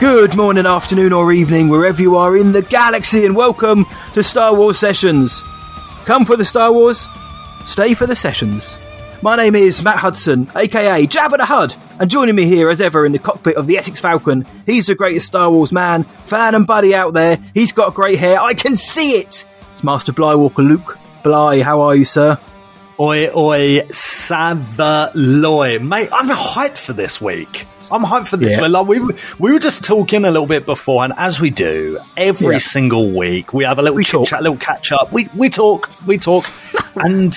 Good morning, afternoon, or evening, wherever you are in the galaxy, and welcome to Star Wars Sessions. Come for the Star Wars, stay for the sessions. My name is Matt Hudson, aka Jabba the Hud, and joining me here as ever in the cockpit of the Essex Falcon, he's the greatest Star Wars man, fan, and buddy out there. He's got great hair, I can see it! It's Master Blywalker Luke Bly. How are you, sir? Oi, oi, Savaloy. Mate, I'm hyped for this week. I'm hyped for this. Yeah. Like, we, were- we were just talking a little bit before, and as we do every Yeah. single week, we have a little chit chat, little catch up. We, we talk, we talk. and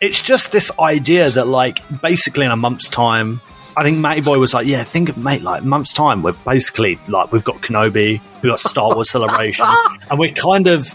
it's just this idea that, like, basically in a month's time, I think Matty Boy was like, yeah, think of, mate, like, month's time, we've basically, like, we've got Kenobi, we've got Star Wars Celebration, and we're kind of,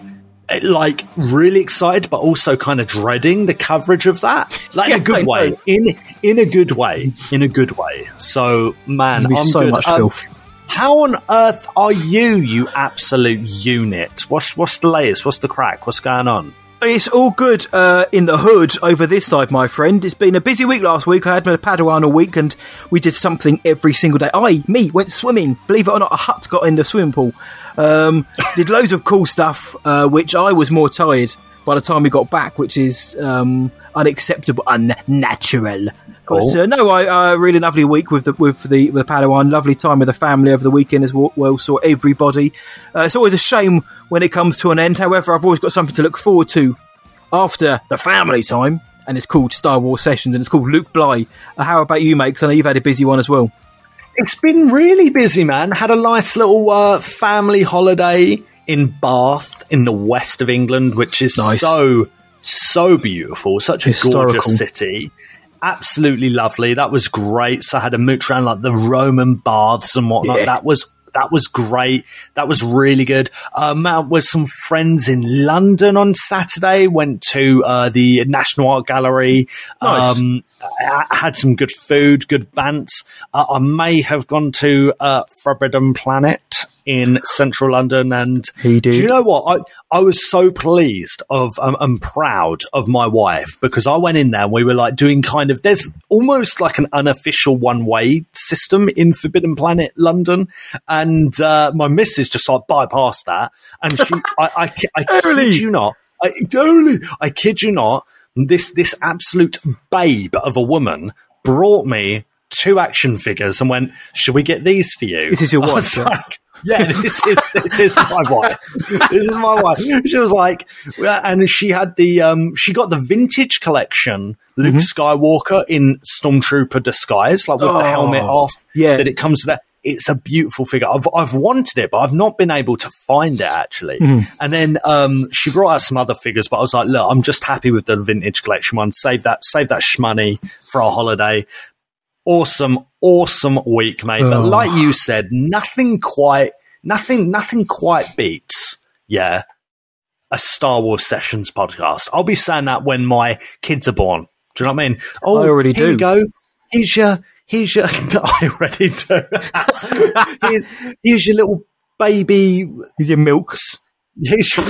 like, really excited, but also kind of dreading the coverage of that. Like, Yeah, in a good way. In, in a good way. In a good way. So, man, I'm so good. much Um, filth. how on earth are you, you absolute unit? What's what's the latest? What's the crack? What's going on? It's all good uh, in the hood over this side, my friend. It's been a busy week last week. I had my Padawan all week, and we did something every single day. I, me, went swimming. Believe it or not, a hut got in the swimming pool. Um, did loads of cool stuff, uh, which I was more tired by the time we got back, which is um, unacceptable, unnatural. But uh, no, I uh, really lovely week with the with the with the Padawan. Lovely time with the family over the weekend as well. saw everybody. Uh, it's always a shame when it comes to an end. However, I've always got something to look forward to after the family time, and it's called Star Wars Sessions, and it's called Luke Bly. Uh, how about you, mate? 'Cause I know you've had a busy one as well. It's been really busy, man. Had a nice little uh, family holiday in Bath in the west of England, which is Nice. so so beautiful. Such a Historical. gorgeous city. Absolutely lovely. That was great. So I had a mooch around like the Roman baths and whatnot. Yeah. That was that was great. That was really good. Um, out with some friends in London on Saturday. Went to uh, the National Art Gallery. Nice. Um, had some good food, good bants. Uh, I may have gone to uh, Forbidden Planet in central London, and He did. do you know what? I I was so pleased of um, and proud of my wife because I went in there and we were like doing kind of there's almost like an unofficial one way system in Forbidden Planet London, and uh, my missus just like bypassed that, and she I I, I Really? kid you not, I totally I kid you not, this this absolute babe of a woman brought me two action figures and went, "Should we get these for you?" This is your wife, yeah? like, yeah, this is this is my wife. This is my wife. She was like, and she had the um, she got the vintage collection Luke Skywalker in stormtrooper disguise, like with the Mm-hmm. Oh, helmet off. yeah. that it comes to that. It's a beautiful figure. I've I've wanted it, but I've not been able to find it actually. Mm-hmm. And then um, she brought out some other figures, but I was like, look, I'm just happy with the vintage collection one. Save that, save that shmoney for our holiday awesome, awesome week, mate. But Oh. like you said, nothing quite, nothing, nothing quite beats, yeah, a Star Wars Sessions podcast. I'll be saying that when my kids are born. Do you know what I mean? Oh, I already here do. you go. Here's your, here's your, I already do. here's, here's your little baby Is your milks. here's your,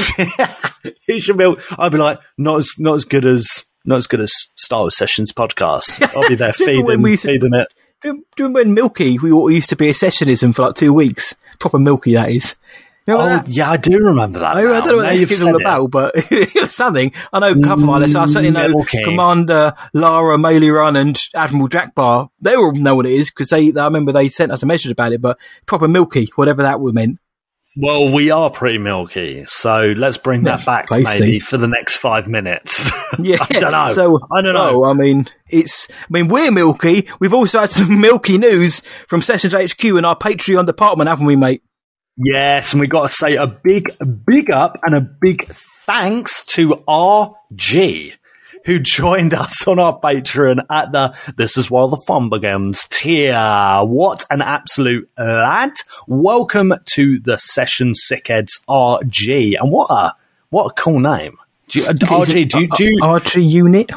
here's your milk. I'd be like, not as not as good as not as good as Star Wars Sessions podcast. I'll be there feeding we feeding it. Do you do you remember when Milky, we all used to be a sessionism for like two weeks? Proper Milky, that is. You remember Oh that? yeah, I do remember that. I, I don't know what it's all about, but it was something. I know a couple of listeners. I certainly know Milky. Commander Lara Maley Run and Admiral Jack Bar. They all know what it is because they. I remember they sent us a message about it. But proper Milky, whatever that would mean. Well, we are pretty milky, so let's bring that back Tasty. maybe for the next five minutes. Yeah, I don't know. So I don't know. well, I mean, it's. I mean, we're milky. We've also had some milky news from Sessions HQ and our Patreon department, haven't we, mate? Yes, and we got to say a big, big up and a big thanks to RG, who joined us on our Patreon at the This Is Where the Fun Begins tier. What an absolute lad. Welcome to the Session Sickheads RG. And what a, what a cool name. Do you, uh, RG, do you, do you, Archie unit.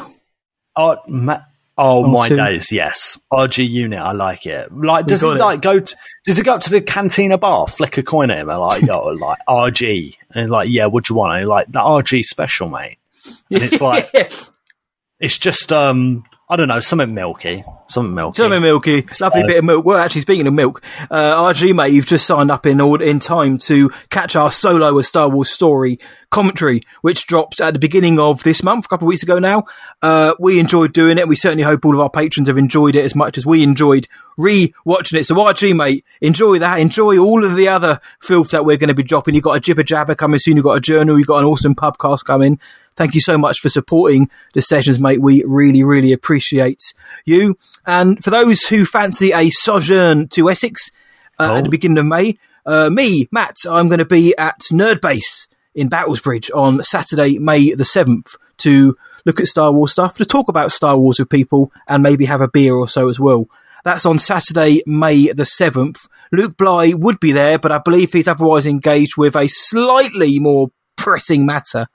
uh, ma- Oh my two. days, yes. RG unit, I like it. Like, does it, it. like go? To, does it go up to the cantina bar, flick a coin at him, and like, yo, like RG, and like, yeah, what do you want? And like the RG special, mate. And it's like, it's just, um, I don't know, something milky, something milky. Something milky, lovely bit of milk. Well, actually, speaking of milk, uh, RG mate, you've just signed up in order in time to catch our solo a Star Wars story commentary, which drops at the beginning of this month, a couple of weeks ago now. Uh, we enjoyed doing it. We certainly hope all of our patrons have enjoyed it as much as we enjoyed re-watching it. So RG mate, enjoy that. Enjoy all of the other filth that we're going to be dropping. You've got a jibber jabber coming soon. You've got a journal. You've got an awesome pubcast coming. Thank you so much for supporting the sessions, mate. We really, really appreciate you. And for those who fancy a sojourn to Essex uh, at the beginning of May, uh, me, Matt, I'm going to be at Nerdbase in Battlesbridge on Saturday, May the 7th to look at Star Wars stuff, to talk about Star Wars with people, and maybe have a beer or so as well. That's on Saturday, May the 7th. Luke Bly would be there, but I believe he's otherwise engaged with a slightly more pressing matter.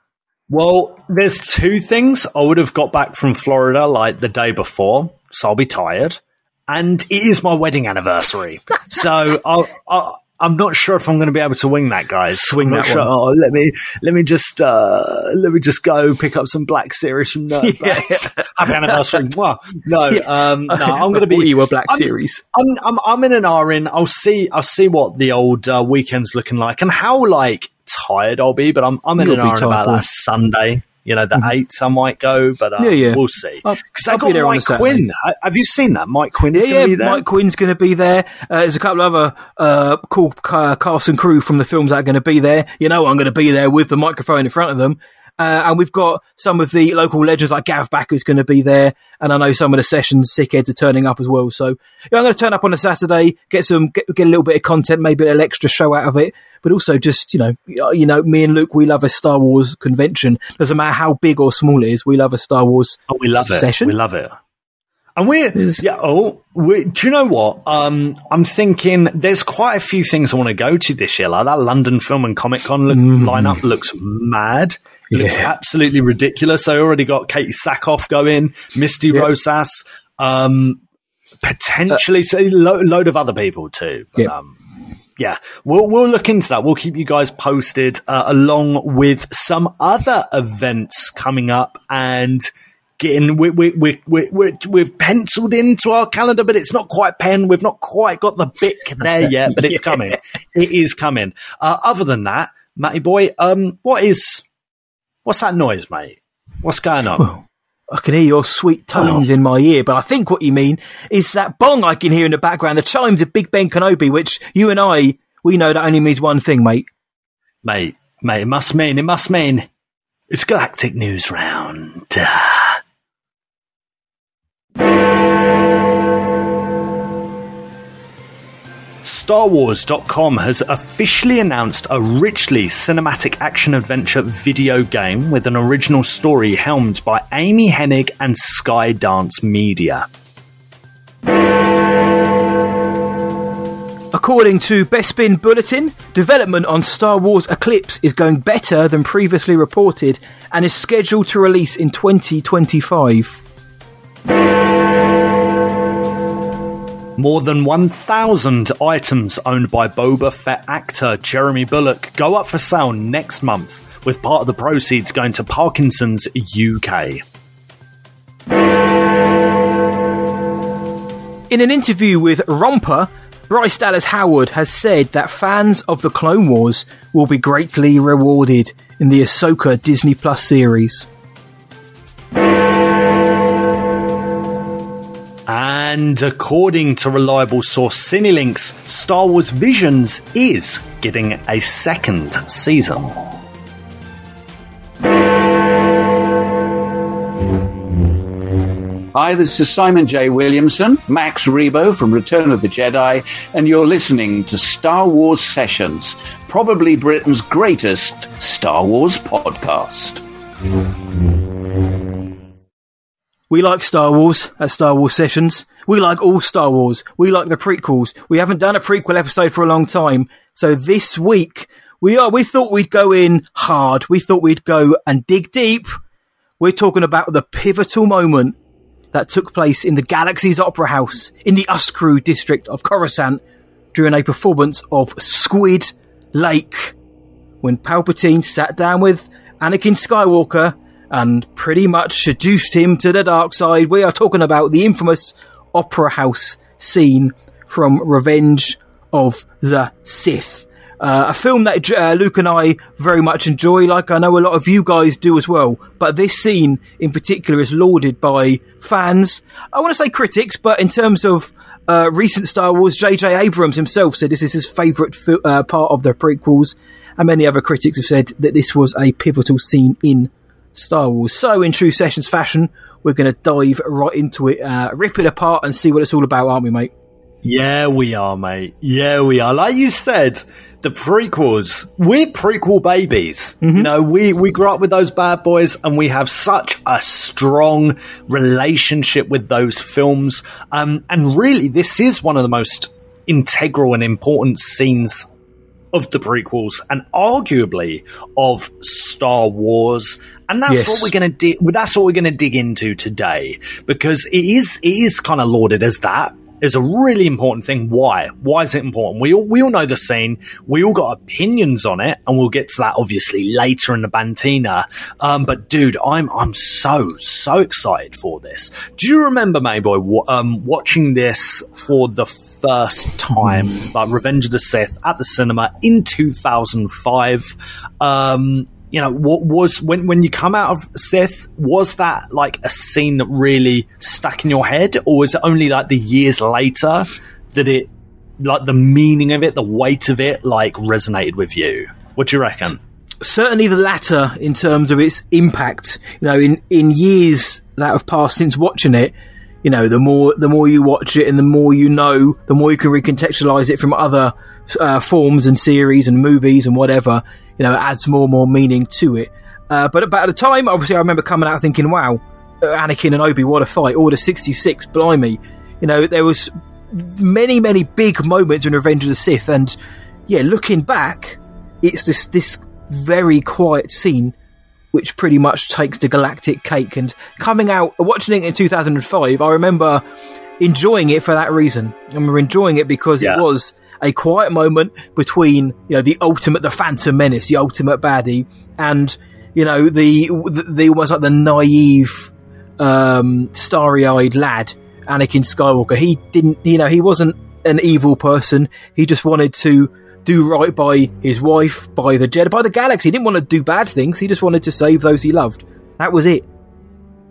Well, there's two things. I would have got back from Florida like the day before, so I'll be tired. And it is my wedding anniversary. so I'll, I'll, I'm not sure if I'm going to be able to wing that, guys. Swing that sure. one. Oh, let me let me just uh, let me just go pick up some black series from Nerd Yeah. Happy anniversary. Mwah. No, um, no, I'm going to be. you a Black I'm- Series. I'm, I'm I'm in an R in. I'll see I'll see what the old uh, weekend's looking like and how like tired I'll be. But I'm I'm in You'll an be R about that Sunday. You know, the eighth I might go, but um, Yeah, yeah. we'll see. Because I be got there Mike. Quinn. Ha- Have you seen that? Mike Quinn is Yeah, going to yeah, be there. Mike Quinn's going to be there. Uh, there's a couple of other uh, cool uh, cast and crew from the films that are going to be there. You know, I'm going to be there with the microphone in front of them. Uh, and we've got some of the local legends like Gav Back who's going to be there. And I know some of the sessions sickheads are turning up as well. So yeah, I'm going to turn up on a Saturday, get some, get, get a little bit of content, maybe a little extra show out of it. But also just, you know, you know, me and Luke, we love a Star Wars convention. Doesn't matter how big or small it is. We love a Star Wars Oh, we love it. session. We love it. And we're yeah. Oh, we do you know what? Um, I'm thinking there's quite a few things I want to go to this year. Like that London Film and Comic Con look, lineup looks mad. It looks Mm. Absolutely ridiculous. I already got Katee Sackhoff going, Misty Yeah. Rosas, um, potentially so lo- load of other people too. But, Yeah. um, yeah, we'll we'll look into that. We'll keep you guys posted, uh, along with some other events coming up and getting we we we we we we've penciled into our calendar, but it's not quite pen. We've not quite got the bic there yet, but it's coming. It is coming. Uh, other than that, Matty boy, um, what is what's that noise, mate? What's going on? I can hear your sweet oh. tones in my ear, but I think what you mean is that bong I can hear in the background, the chimes of Big Ben Kenobi, which you and I, we know that only means one thing, mate. mate, mate, it must mean, it must mean it's Galactic News Round. StarWars.com has officially announced a richly cinematic action adventure video game with an original story helmed by Amy Hennig and Skydance Media. According to Bespin Bulletin, development on Star Wars Eclipse is going better than previously reported and is scheduled to release in 2025. More than 1,000 items owned by Boba Fett actor Jeremy Bulloch go up for sale next month, with part of the proceeds going to Parkinson's UK. In an interview with Romper, Bryce Dallas Howard has said that fans of the Clone Wars will be greatly rewarded in the Ahsoka Disney Plus series. And according to reliable source Cinelinx, Star Wars Visions is getting a second season. Hi, this is Simon J. Williamson, Max Rebo from Return of the Jedi, and you're listening to Star Wars Sessions, probably Britain's greatest Star Wars podcast. We like Star Wars at Star Wars Sessions. We like all Star Wars. We like the prequels. We haven't done a prequel episode for a long time. So this week, we are, we thought we'd go in hard. We thought we'd go and dig deep. We're talking about the pivotal moment that took place in the Galaxy's Opera House in the Uscru district of Coruscant during a performance of Squid Lake when Palpatine sat down with Anakin Skywalker and pretty much seduced him to the dark side. We are talking about the infamous Opera House scene from Revenge of the Sith. Uh, a film that uh, Luke and I very much enjoy, like I know a lot of you guys do as well. But this scene in particular is lauded by fans. I want to say critics, but in terms of uh, recent Star Wars, J.J. Abrams himself said this is his favourite fi- uh, part of the prequels, and many other critics have said that this was a pivotal scene in Star Wars. So, in true Sessions fashion, we're going to dive right into it, uh, rip it apart, and see what it's all about, aren't we, mate? Yeah, we are, mate. Yeah, we are. Like you said, the prequels, we're prequel babies. Mm-hmm. You know, we, we grew up with those bad boys and we have such a strong relationship with those films. Um, and really, this is one of the most integral and important scenes of the prequels and arguably of Star Wars. And that's Yes. what we're going to dig, that's what we're going to dig into today because it is, it is kind of lauded as that. Is a really important thing. Why? Why is it important? We all, we all know the scene. We all got opinions on it, and we'll get to that obviously later in the Bantina. Um, but dude, I'm I'm so so excited for this. Do you remember, Mayboy, wa- um, watching this for the first time, like Revenge of the Sith at the cinema in 2005? Um, you know, what was when when you come out of Sith? Was that like a scene that really stuck in your head, or was it only like the years later that it, like the meaning of it, the weight of it, like resonated with you? What do you reckon? certainly the latter in terms of its impact. You know, in, in years that have passed since watching it, you know, the more the more you watch it and the more you know, the more you can recontextualize it from other uh, forms and series and movies and whatever. You know, it adds more and more meaning to it. Uh, but about the time, obviously, I remember coming out thinking, "Wow, Anakin and Obi, what a fight! Order sixty six, blimey!" You know, there was many, many big moments in Revenge of the Sith, and yeah, looking back, it's just this very quiet scene which pretty much takes the galactic cake. And coming out watching it in 2005 i remember enjoying it for that reason. I remember enjoying it because Yeah. it was a quiet moment between you know the ultimate the phantom menace the ultimate baddie and you know the the, the almost like the naive um starry-eyed lad anakin skywalker. He didn't you know he wasn't an evil person. He just wanted to do right by his wife, by the Jedi, by the galaxy. He didn't want to do bad things. He just wanted to save those he loved. That was it.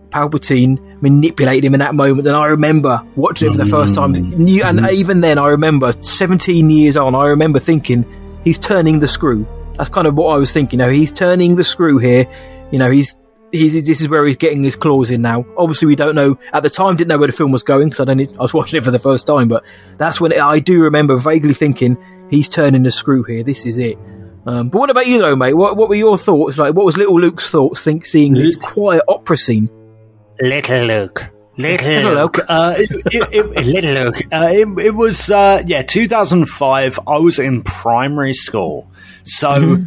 Palpatine manipulated him in that moment, and I remember watching it for the mm. first time. And mm. even then, I remember 17 years on, I remember thinking, he's turning the screw. That's kind of what I was thinking. You know, he's turning the screw here. You know, he's, he's this is where he's getting his claws in now. Obviously, we don't know at the time. Didn't know where the film was going because I don't. I was watching it for the first time, but that's when I do remember vaguely thinking he's turning the screw here. This is it. Um, but what about you, though, mate? What what were your thoughts? Like, what was little Luke's thoughts? Think seeing this quiet opera scene. Little Luke. Little, Little Luke. Uh, it, it, it, little Luke. Uh, it, it was, uh, yeah, 2005. I was in primary school. So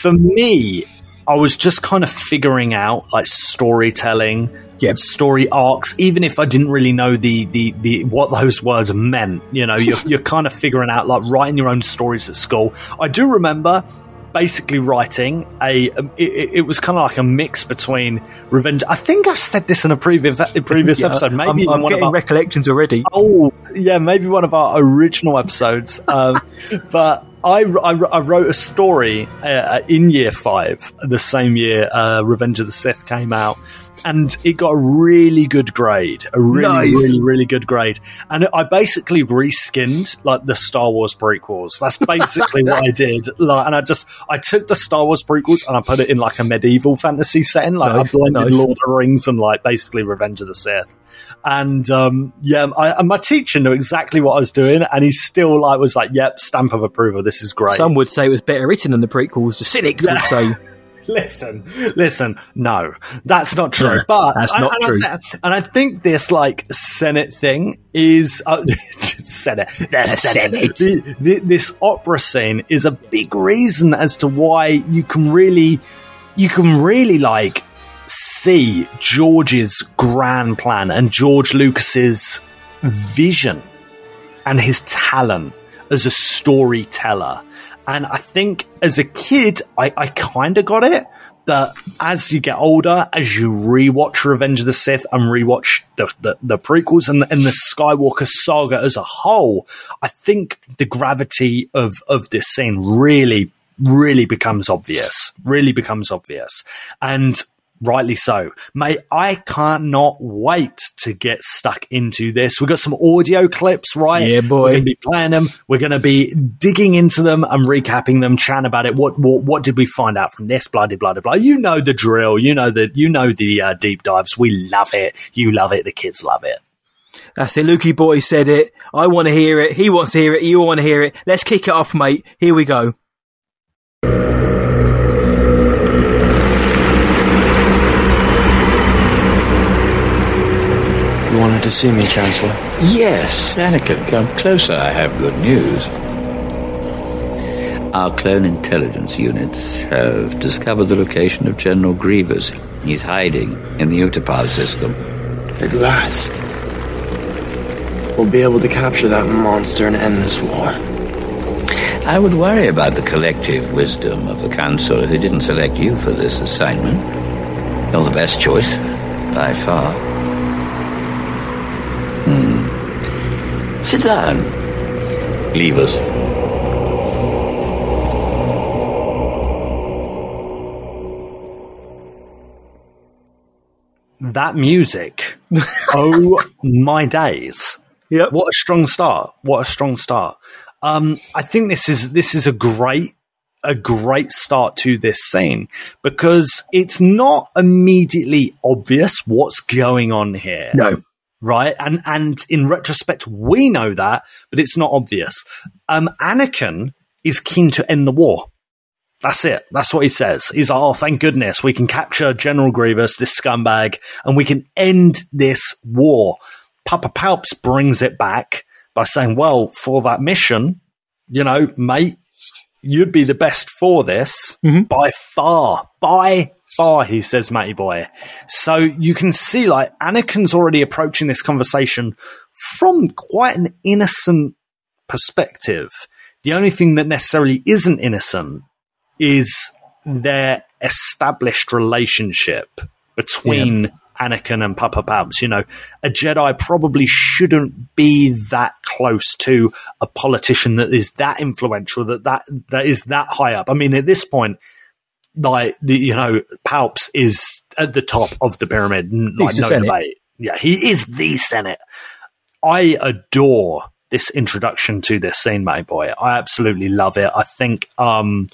for me, I was just kind of figuring out like storytelling, Yep. story arcs, even if I didn't really know the, the, the what those words meant. You know, you're, you're kind of figuring out like writing your own stories at school. I do remember basically writing a um, it, it- was kind of like a mix between revenge i think i said this in a previous a previous Yeah, episode maybe I'm, I'm one of getting our recollections already. oh yeah maybe one of our original episodes um, but I, I, I wrote a story uh, in year five the same year uh, revenge of the sith came out and it got a really good grade a really Nice. really really good grade and i basically reskinned like the star wars prequels that's basically what i did like and i just i took the star wars prequels and i put it in like a medieval fantasy setting like Nice, i blended nice. lord of the rings and like basically revenge of the sith and um, yeah, I, and my teacher knew exactly what I was doing, and he still like was like, "Yep, stamp of approval. This is great." Some would say it was better written than the prequels. The cynics would say. listen, listen. No, that's not true. No, but that's and- not and I true. th- and I think this like Senate thing is uh, Senate. The Senate. The- the- this opera scene is a big reason as to why you can really, you can really like see George's grand plan and George Lucas's vision and his talent as a storyteller. And I think as a kid, I, I kind of got it. But as you get older, as you rewatch Revenge of the Sith and rewatch the, the, the prequels and, and the Skywalker saga as a whole, I think the gravity of, of this scene really, really becomes obvious. Really becomes obvious. And rightly so. Mate, I can't not wait to get stuck into this. We've got some audio clips, right? Yeah, boy. We're going to be playing them. We're going to be digging into them and recapping them, chatting about it. What, what, what did we find out from this? Blah, blah, blah, blah. You know the drill. You know the, you know the uh, deep dives. We love it. You love it. The kids love it. That's it. Lukey boy said it. I want to hear it. He wants to hear it. You want to hear it. Let's kick it off, mate. Here we go. You wanted to see me, Chancellor? Yes, Anakin, come closer. I have good news. Our clone intelligence units have discovered the location of General Grievous. He's hiding in the Utapau system. At last. We'll be able to capture that monster and end this war. I would worry about the collective wisdom of the Council if they didn't select you for this assignment. You're the best choice, by far. Sit down. Leave us. That music. oh my days. Yep. What a strong start. What a strong start. Um, I think this is this is a great a great start to this scene because it's not immediately obvious what's going on here. No. Right? And and in retrospect we know that, but it's not obvious. Um Anakin is keen to end the war. That's it. That's what he says. He's like, oh, thank goodness we can capture General Grievous, this scumbag, and we can end this war. Papa Palps brings it back by saying, well, for that mission, you know, mate, you'd be the best for this by far. By far, he says, Matty boy. So you can see, like, Anakin's already approaching this conversation from quite an innocent perspective. The only thing that necessarily isn't innocent is their established relationship between Anakin and Papa Palps. You know, a Jedi probably shouldn't be that close to a politician that is that influential, that that, that is that high up. I mean, at this point, like the, you know, Palps is at the top of the pyramid. Like the no Senate. debate. Yeah, he is the Senate. I adore this introduction to this scene, my boy. I absolutely love it. I think um,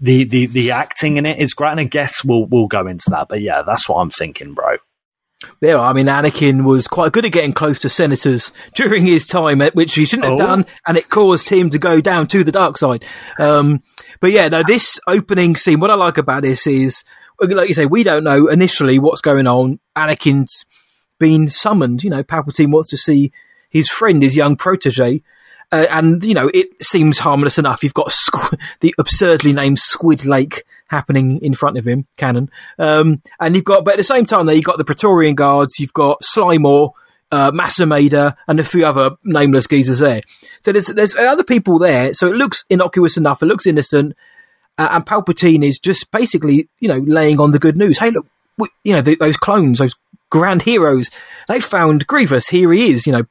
the, the the acting in it is great, and I guess we'll we'll go into that. But yeah, that's what I'm thinking, bro. Yeah, I mean, Anakin was quite good at getting close to senators during his time, which he shouldn't have Oh. done, and it caused him to go down to the dark side. Um, but yeah, no, this opening scene, what I like about this is, like you say, we don't know initially what's going on. Anakin's been summoned. You know, Palpatine wants to see his friend, his young protege. Uh, and you know it seems harmless enough. You've got squ- the absurdly named Squid Lake happening in front of him, canon, um, and you've got. But at the same time, there you've got the Praetorian Guards, you've got Sly Moore, uh, Mas Amedda, and a few other nameless geezers there. So there's there's other people there. So it looks innocuous enough. It looks innocent, uh, and Palpatine is just basically you know laying on the good news. Hey, look, we, you know th those clones, those grand heroes, they found Grievous. Here he is. You know,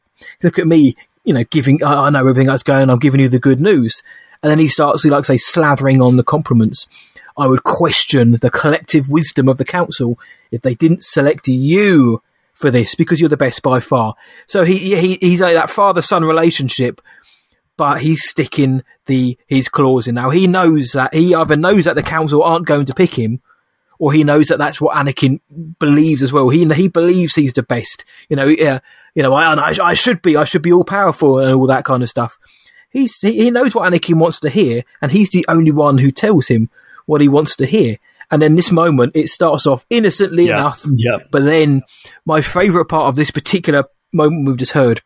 look at me. You know, giving I, I know everything that's going. I'm giving you the good news, and then he starts, like say, slathering on the compliments. I would question the collective wisdom of the council if they didn't select you for this because you're the best by far. So he, he he's like that father son relationship, but he's sticking the his claws in now. He knows that he either knows that the council aren't going to pick him, or he knows that that's what Anakin believes as well. He he believes he's the best. You know, yeah, you know, I, I, I should be, I should be all powerful and all that kind of stuff. He's he, he knows what Anakin wants to hear, and he's the only one who tells him what he wants to hear. And then this moment, it starts off innocently Yeah. enough. Yeah. But then my favourite part of this particular moment we've just heard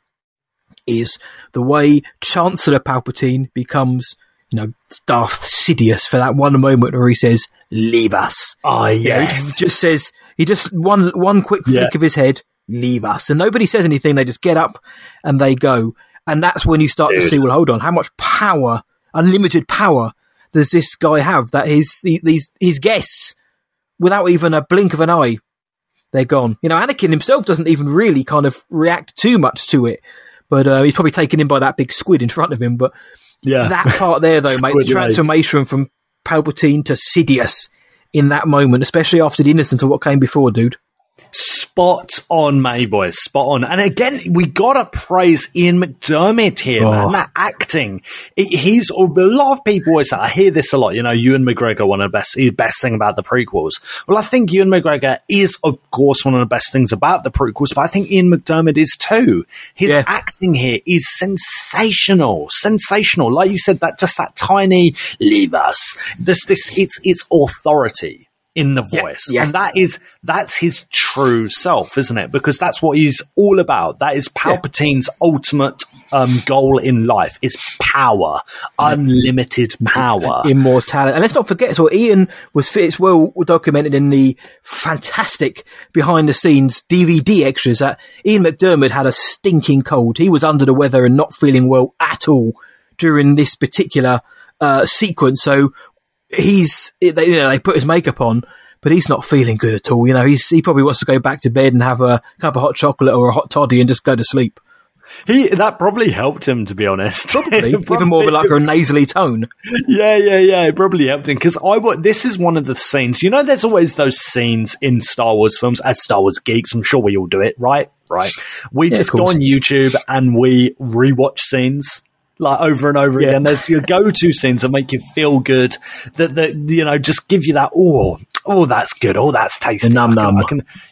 is the way Chancellor Palpatine becomes, you know, Darth Sidious for that one moment where he says, leave us. Oh, You know, he just says, he just, one, one quick flick Yeah. of his head, leave us. And nobody says anything. They just get up and they go. And that's when you start to see, well, hold on, how much power, unlimited power does this guy have that his, these, his guests, without even a blink of an eye, they're gone. You know, Anakin himself doesn't even really kind of react too much to it, but uh, he's probably taken in by that big squid in front of him. But Yeah. that part there, though, mate, the transformation from Palpatine to Sidious in that moment, especially after the innocence of what came before, dude. Spot on, my Mayboy. Spot on. And again, we gotta praise Ian McDiarmid here, Oh. man. That acting. It, he's, a lot of people always say, I hear this a lot, you know, Ewan McGregor, one of the best, best thing about the prequels. Well, I think Ewan McGregor is, of course, one of the best things about the prequels, but I think Ian McDiarmid is too. His Yeah. acting here is sensational. Sensational. Like you said, that just that tiny, leave us. This, this, it's, it's authority in the voice. yeah. And that is that's his true self, isn't it? Because that's what he's all about. That is Palpatine's ultimate um, goal in life is power, unlimited power. Immortality. And let's not forget, so Ian was, it's well documented in the fantastic behind the scenes DVD extras that Ian McDiarmid had a stinking cold. He was under the weather and not feeling well at all during this particular uh, sequence. So he's, they, you know, they put his makeup on, but he's not feeling good at all. You know, he's, he probably wants to go back to bed and have a cup of hot chocolate or a hot toddy and just go to sleep. He that probably helped him, to be honest. Probably, even more of like a nasally tone. yeah, yeah, yeah. It probably helped him because I this is one of the scenes. You know, there's always those scenes in Star Wars films. As Star Wars geeks, I'm sure we all do it, right? Right. We Yeah, just go on YouTube and we rewatch scenes. Like over and over Yeah. again, there's your go-to scenes that make you feel good. That that you know just give you that oh oh that's good oh that's tasty. The num num.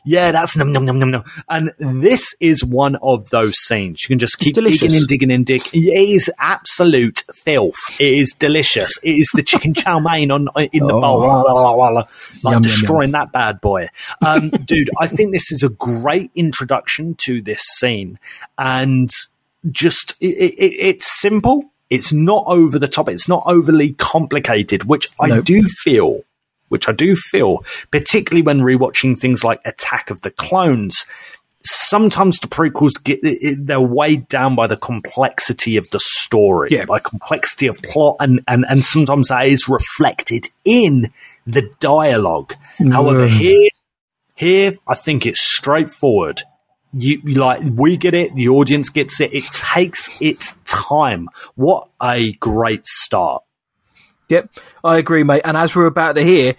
Yeah, that's num num num num num. And this is one of those scenes. You can just keep digging in, digging in, dig. It is absolute filth. It is delicious. It is the chicken chow mein on in the Oh. bowl, la, la, la, like Yum, yum, destroying that bad boy. Um, dude, I think this is a great introduction to this scene, and just it, it, it's simple. It's not over the top. It's not overly complicated, which I Nope. do feel. Which I do feel, particularly when rewatching things like Attack of the Clones. Sometimes the prequels get they're weighed down by the complexity of the story, Yeah. by complexity of plot, and, and and sometimes that is reflected in the dialogue. However, Mm. here here, I think it's straightforward. You, you like we get it, the audience gets it. It takes its time. What a great start! Yep, I agree, mate. And as we're about to hear,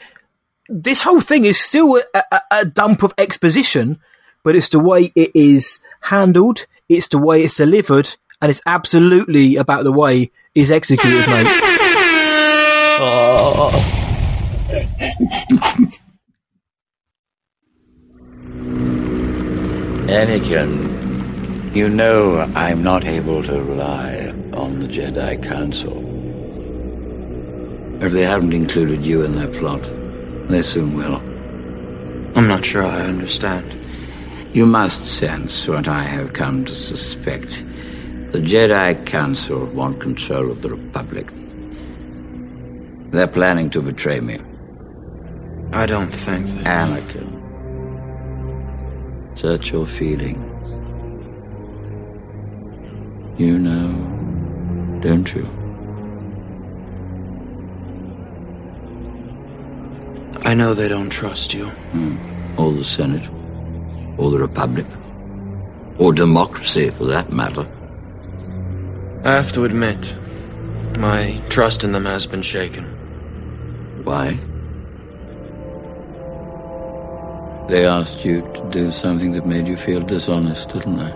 this whole thing is still a, a, a dump of exposition, but it's the way it is handled, it's the way it's delivered, and it's absolutely about the way it's executed, mate. Anakin, you know I'm not able to rely on the Jedi Council. If they haven't included you in their plot, they soon will. I'm not sure I understand. You must sense what I have come to suspect. The Jedi Council want control of the Republic. They're planning to betray me. I don't think that. Anakin. Search your feelings. You know, don't you? I know they don't trust you. Hmm. Or the Senate. Or the Republic. Or democracy, for that matter. I have to admit, my trust in them has been shaken. Why? They asked you to do something that made you feel dishonest, didn't they?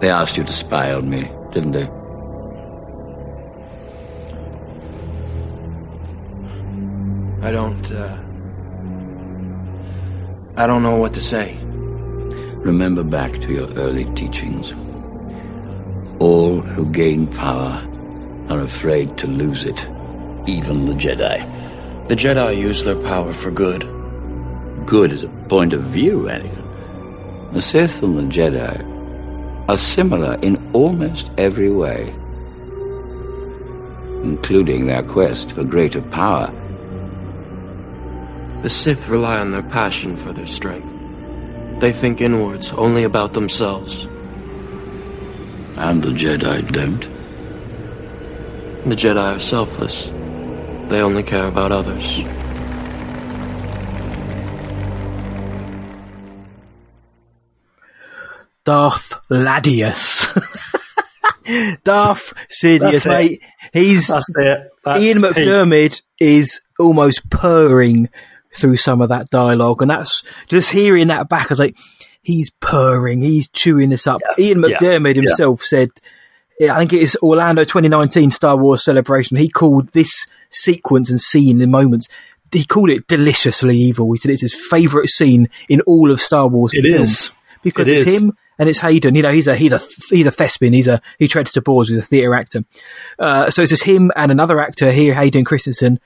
They asked you to spy on me, didn't they? I don't, uh. I don't know what to say. Remember back to your early teachings. All who gain power are afraid to lose it. even the Jedi. The Jedi use their power for good. Good is a point of view, Anakin. The Sith and the Jedi are similar in almost every way, including their quest for greater power. The Sith rely on their passion for their strength. They think inwards, only about themselves. And the Jedi don't. The Jedi are selfless. They only care about others. Darth Ladius. Darth Sidious, That's it. mate. He's That's it. That's Ian peak. Is almost purring through some of that dialogue, and that's just hearing that back. I was like, he's purring, he's chewing this up. Ian yeah, McDiarmid yeah. himself said, yeah, I think it is Orlando 2019 Star Wars celebration. He called this sequence and scene in moments. He called it deliciously evil. He said it's his favourite scene in all of Star Wars. It is. because It it's is. him and it's Hayden. You know, he's a he's a he's a thespian. He's a he treads to boards. He's a theatre actor. Uh, so it's just him and another actor here, Hayden Christensen,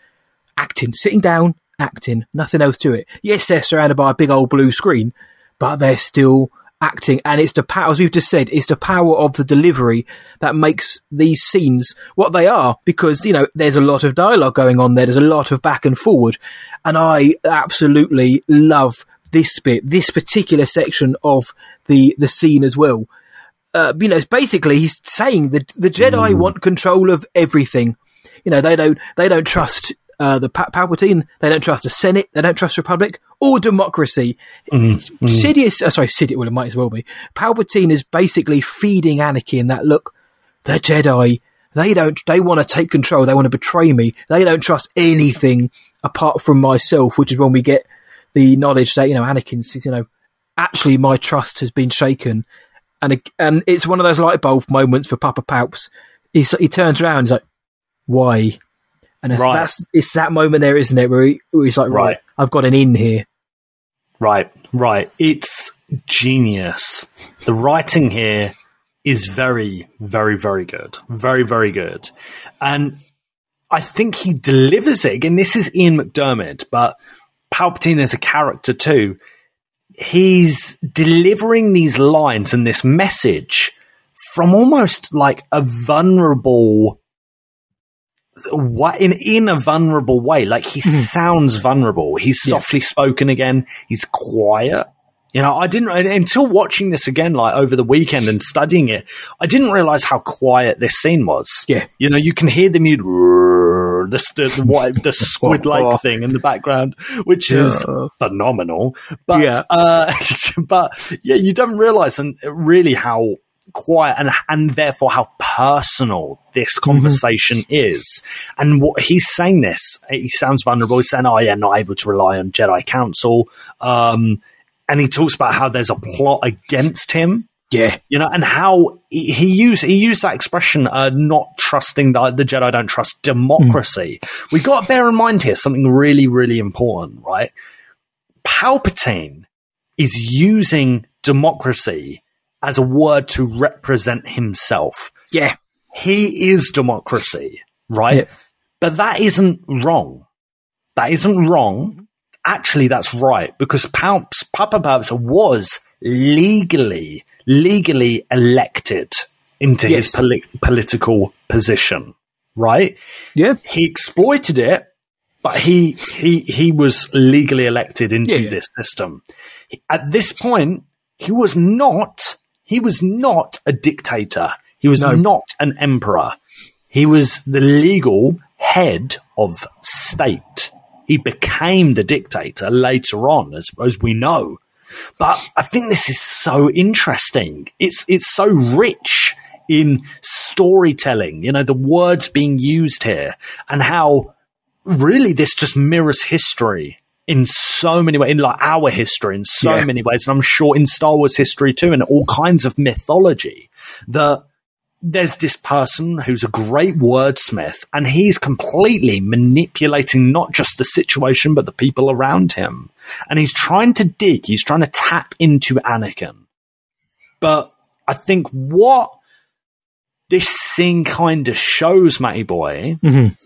acting, sitting down, acting. Nothing else to it. Yes, they're surrounded by a big old blue screen, but they're still acting. And it's the power, as we've just said, it's the power of the delivery that makes these scenes what they are. Because you know, there's a lot of dialogue going on there. There's a lot of back and forward, and I absolutely love this bit, this particular section of the the scene as well. Uh, you know, it's basically he's saying that the Jedi want control of everything. You know, they don't they don't trust uh, the pa- Palpatine, they don't trust the Senate, they don't trust Republic or democracy. Sidious, uh, sorry, Sidious, well, it might as well be. Palpatine is basically feeding Anakin that look, the Jedi, they don't, they want to take control, they want to betray me, they don't trust anything apart from myself, which is when we get the knowledge that, you know, Anakin's, you know, actually my trust has been shaken. And, and it's one of those light bulb moments for Papa Palps. He's, he turns around, he's like, why? And it's- Right. that's, it's that moment there, isn't it? Where, he, where he's like, right, Right. I've got an in here. Right, right. It's genius. The writing here is very, very, very good. Very, very good. And I think he delivers it. Again, this is Ian McDiarmid, but Palpatine as a character too. He's delivering these lines and this message from almost like a vulnerable what in in a vulnerable way. Like he sounds vulnerable. He's softly spoken again. He's quiet. You know i didn't until watching this again like over the weekend and studying it i didn't realize how quiet this scene was. Yeah. you know you can hear the mute the, the, the, what, the squid like thing in the background which is phenomenal. But Yeah. uh but yeah you don't realize and really how quiet and and therefore how personal this conversation is. And what he's saying this, he sounds vulnerable. He's saying, "Oh yeah, not able to rely on Jedi Council," um, and he talks about how there's a plot against him. Yeah. You know, and how he he used he used that expression, uh, not trusting the, the Jedi don't trust democracy. We got to bear in mind here something really, really important, right? Palpatine is using democracy as a word to represent himself. Yeah. He is democracy, right? Yeah. But that isn't wrong. That isn't wrong. Actually, that's right because Palps, Papa Palps was legally, legally elected into his poli- political position, right? Yeah. He exploited it, but he he he was legally elected into Yeah, yeah. this system. At this point, he was not he was not a dictator. He was No. not an emperor. He was the legal head of state. He became the dictator later on, as, as we know. But I think this is so interesting. It's it's so rich in storytelling. You know, the words being used here, and how really this just mirrors history in so many ways, in like our history in so Yeah. many ways, and I'm sure in Star Wars history too, and all kinds of mythology. That there's this person who's a great wordsmith and he's completely manipulating not just the situation but the people around him and he's trying to dig he's trying to tap into anakin but i think what this scene kind of shows matty boy Mhm.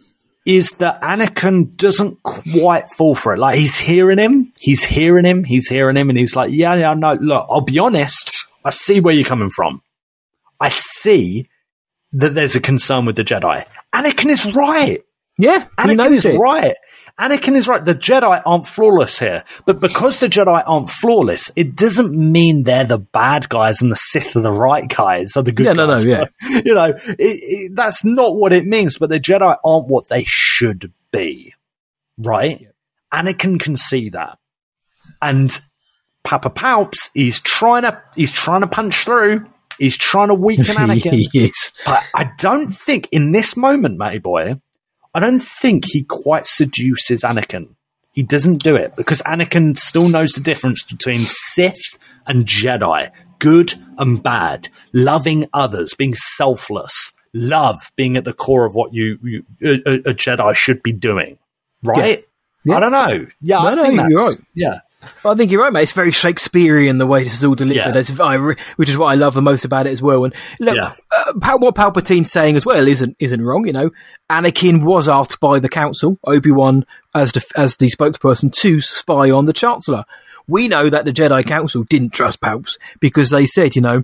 Is that Anakin doesn't quite fall for it. Like he's hearing him, he's hearing him, he's hearing him, and he's like, "Yeah, yeah, no. Look, I'll be honest. I see where you're coming from. I see that there's a concern with the Jedi. Anakin is right. Yeah, Anakin is it. right. Anakin is right. The Jedi aren't flawless here, but because the Jedi aren't flawless, it doesn't mean they're the bad guys and the Sith are the right guys or the good Yeah, no, no, yeah. you know, it, it, that's not what it means. But the Jedi aren't what they should be, right? Anakin can see that, and Papa Palps, he's trying to he's trying to punch through. He's trying to weaken Anakin. yes. But I don't think in this moment, Matty Boy, I don't think he quite seduces Anakin. He doesn't do it because Anakin still knows the difference between Sith and Jedi, good and bad, loving others, being selfless, love being at the core of what you, you a, a- Jedi should be doing. Right? Yeah. I don't know. Yeah, No, I no, think you're that's- right. Yeah. I think you're right, mate. It's very Shakespearean the way this is all delivered, Yeah. It's- I re- which is what I love the most about it as well. And look, Yeah. uh, Pal- what Palpatine's saying as well isn't isn't wrong. You know, Anakin was asked by the Council, Obi Wan as the as the spokesperson, to spy on the Chancellor. We know that the Jedi Council didn't trust Palps because they said, you know,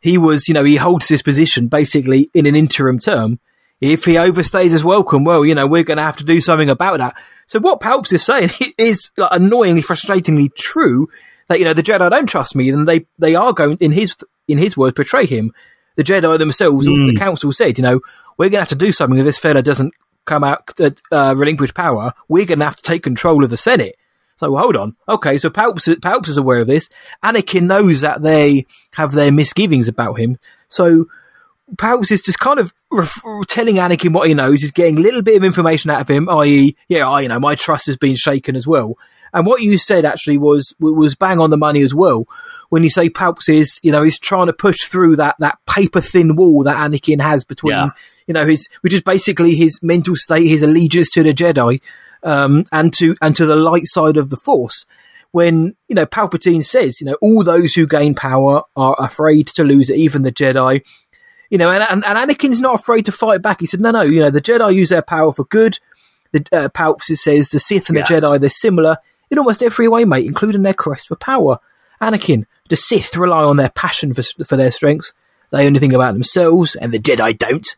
he was, you know, he holds this position basically in an interim term. If he overstays his welcome, well, you know, we're going to have to do something about that. So what Palps is saying is like, annoyingly, frustratingly true that, you know, the Jedi don't trust me and they, they are going, in his, in his words, betray him. The Jedi themselves, or the council said, you know, we're going to have to do something if this fella doesn't come out, uh, uh, relinquish power. We're going to have to take control of the Senate. So well, hold on. Okay, so Palps, Palps is aware of this. Anakin knows that they have their misgivings about him. So Palps is just kind of ref- telling Anakin what he knows. He's getting a little bit of information out of him, i.e., yeah, I, you know, my trust has been shaken as well. And what you said actually was was bang on the money as well. When you say Palps is, you know, he's trying to push through that that paper thin wall that Anakin has between, Yeah. you know, his which is basically his mental state, his allegiance to the Jedi, um, and to and to the light side of the Force. When you know Palpatine says, you know, all those who gain power are afraid to lose it, even the Jedi you know, and, and, and Anakin's not afraid to fight back. He said, no, no, you know, the Jedi use their power for good. The uh, Palps says the Sith and Yes. the Jedi, they're similar in almost every way, mate, including their quest for power. Anakin, the Sith rely on their passion for, for their strengths. They only think about themselves, and the Jedi don't.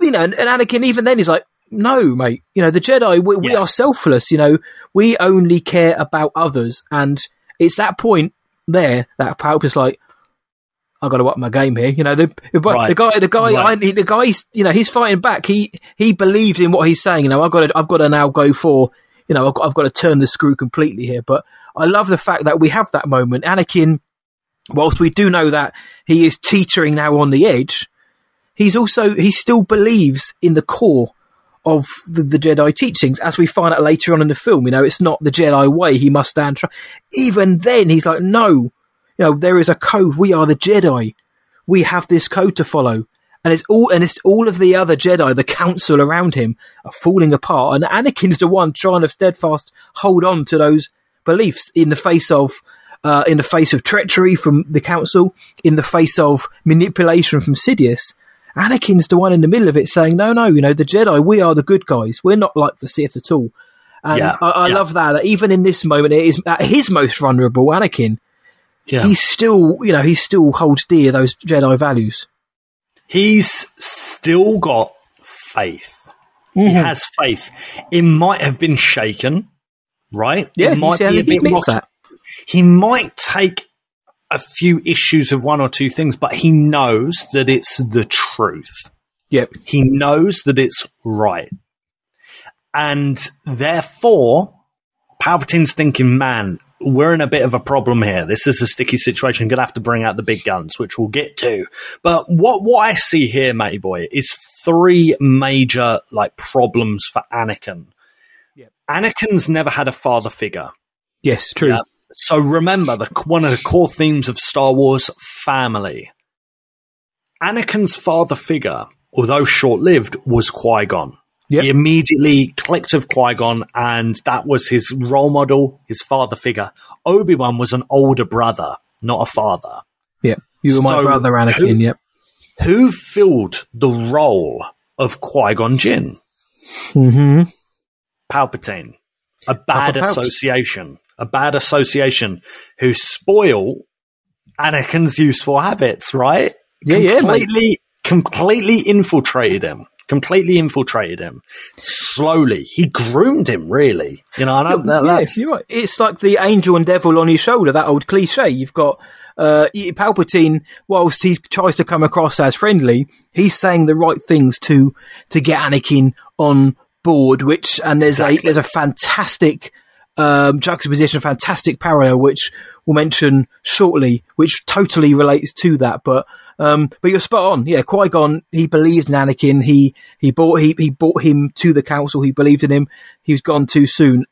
You know, and, and Anakin, even then, is like, no, mate, you know, the Jedi, we, we are selfless, you know, we only care about others. And it's that point there that Palp is like, I got to up my game here. You know, the Right. the guy, the guy, Right. I, the guy's, you know, he's fighting back. He he believes in what he's saying. You know, I've got to, I've got to now go for, you know, I've got, I've got to turn the screw completely here. But I love the fact that we have that moment. Anakin, whilst we do know that he is teetering now on the edge, he's also he still believes in the core of the, the Jedi teachings, as we find out later on in the film. You know, it's not the Jedi way. He must stand. Tr- Even then, he's like, no, you know, there is a code. We are the Jedi. We have this code to follow. And it's all, and it's all of the other Jedi, the council around him, are falling apart. And Anakin's the one trying to steadfast hold on to those beliefs in the face of, uh, in the face of treachery from the council, in the face of manipulation from Sidious. Anakin's the one in the middle of it saying, no, no, you know, the Jedi, we are the good guys. We're not like the Sith at all. And Yeah, I, I yeah. love that, that even in this moment, it is at his most vulnerable, Anakin, Yeah. he still, you know, he still holds dear those Jedi values. He's still got faith. He Mm-hmm. has faith. It might have been shaken, right? Yeah, it might he, be a he bit rocked. that. He might take a few issues of one or two things, but he knows that it's the truth. Yep. He knows that it's right. And therefore, Palpatine's thinking, man, we're in a bit of a problem here. This is a sticky situation. Going to have to bring out the big guns, which we'll get to. But what what I see here, matey boy, is three major like problems for Anakin. Anakin's never had a father figure. Yes, true. So remember, the one of the core themes of Star Wars: family. Anakin's father figure, although short-lived, was Qui Gon. Yep. He immediately clicked of Qui Gon, and that was his role model, his father figure. Obi Wan was an older brother, not a father. Yep. You were my brother, Anakin. who- Yep. Who filled the role of Qui Gon Jinn? hmm Palpatine, a bad association, a bad association who spoil Anakin's useful habits, right? Yeah, yeah, mate. completely, completely infiltrated him. Completely infiltrated him. Slowly, he groomed him. Really, you know. And I, that, Yeah, that's you're right. It's like the angel and devil on his shoulder, that old cliche. You've got uh, Palpatine, whilst he tries to come across as friendly, he's saying the right things to to get Anakin on board. Which and there's a there's a fantastic um, juxtaposition, fantastic parallel, which we'll mention shortly, which totally relates to that. But um, but you're spot on. Yeah, Qui Gon, he believed in Anakin. He he brought he he brought him to the council. He believed in him. He was gone too soon.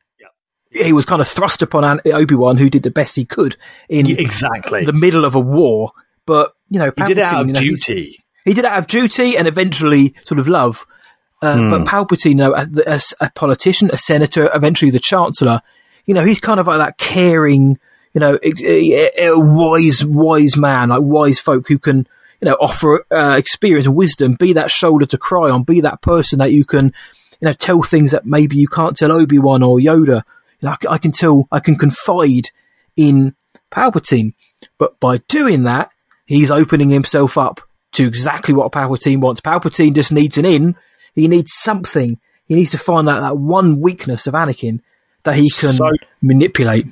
He was kind of thrust upon Obi Wan, who did the best he could in exactly the middle of a war. But you know, he did it out of you know, duty. he did it out of duty and eventually sort of love. Uh, Hmm. But Palpatine, you know, as, as a politician, a senator, eventually the chancellor, you know, he's kind of like that caring, you know, a, a- a wise, wise man, like wise folk who can, you know, offer uh, experience and wisdom, be that shoulder to cry on, be that person that you can, you know, tell things that maybe you can't tell Obi Wan or Yoda. You know, I, I can tell, I can confide in Palpatine. But by doing that, he's opening himself up to exactly what Palpatine wants. Palpatine just needs an in. He needs something. He needs to find that, that one weakness of Anakin that he can So- manipulate.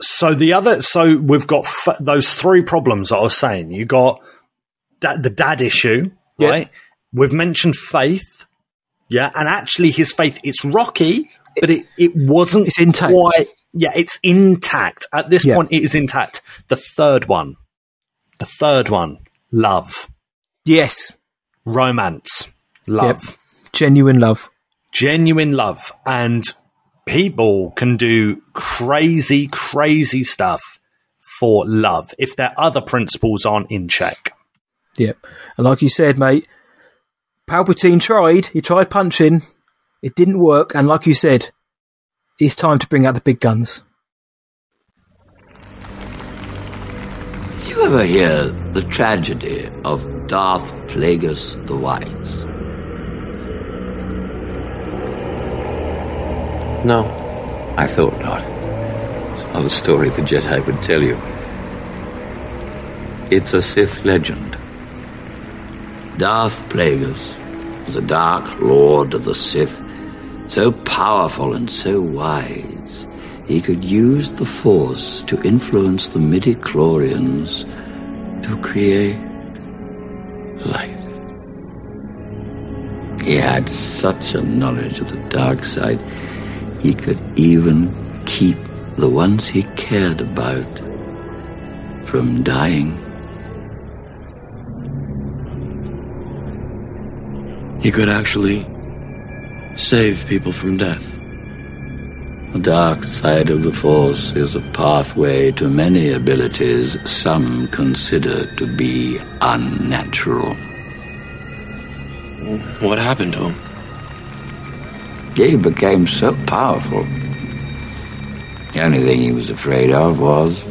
So the other, so we've got f- those three problems that I was saying. You got da- the dad issue, Yeah. right? We've mentioned faith, yeah, and actually his faith it's rocky, but it it wasn't It's intact. quite. Yeah, it's intact at this Yeah. point. It is intact. The third one, the third one, love, Yes. romance, love, Genuine love. genuine love, and people can do crazy, crazy stuff for love if their other principles aren't in check. Yep. And like you said, mate, Palpatine tried. He tried punching. It didn't work. And like you said, it's time to bring out the big guns. Did you ever hear the tragedy of Darth Plagueis the Wise? No. I thought not. It's not a story the Jedi would tell you. It's a Sith legend. Darth Plagueis was a dark lord of the Sith, so powerful and so wise, he could use the Force to influence the midi-chlorians to create life. He had such a knowledge of the dark side, he could even keep the ones he cared about from dying. He could actually save people from death. The dark side of the Force is a pathway to many abilities some consider to be unnatural. What happened to him? He became so powerful. The only thing he was afraid of was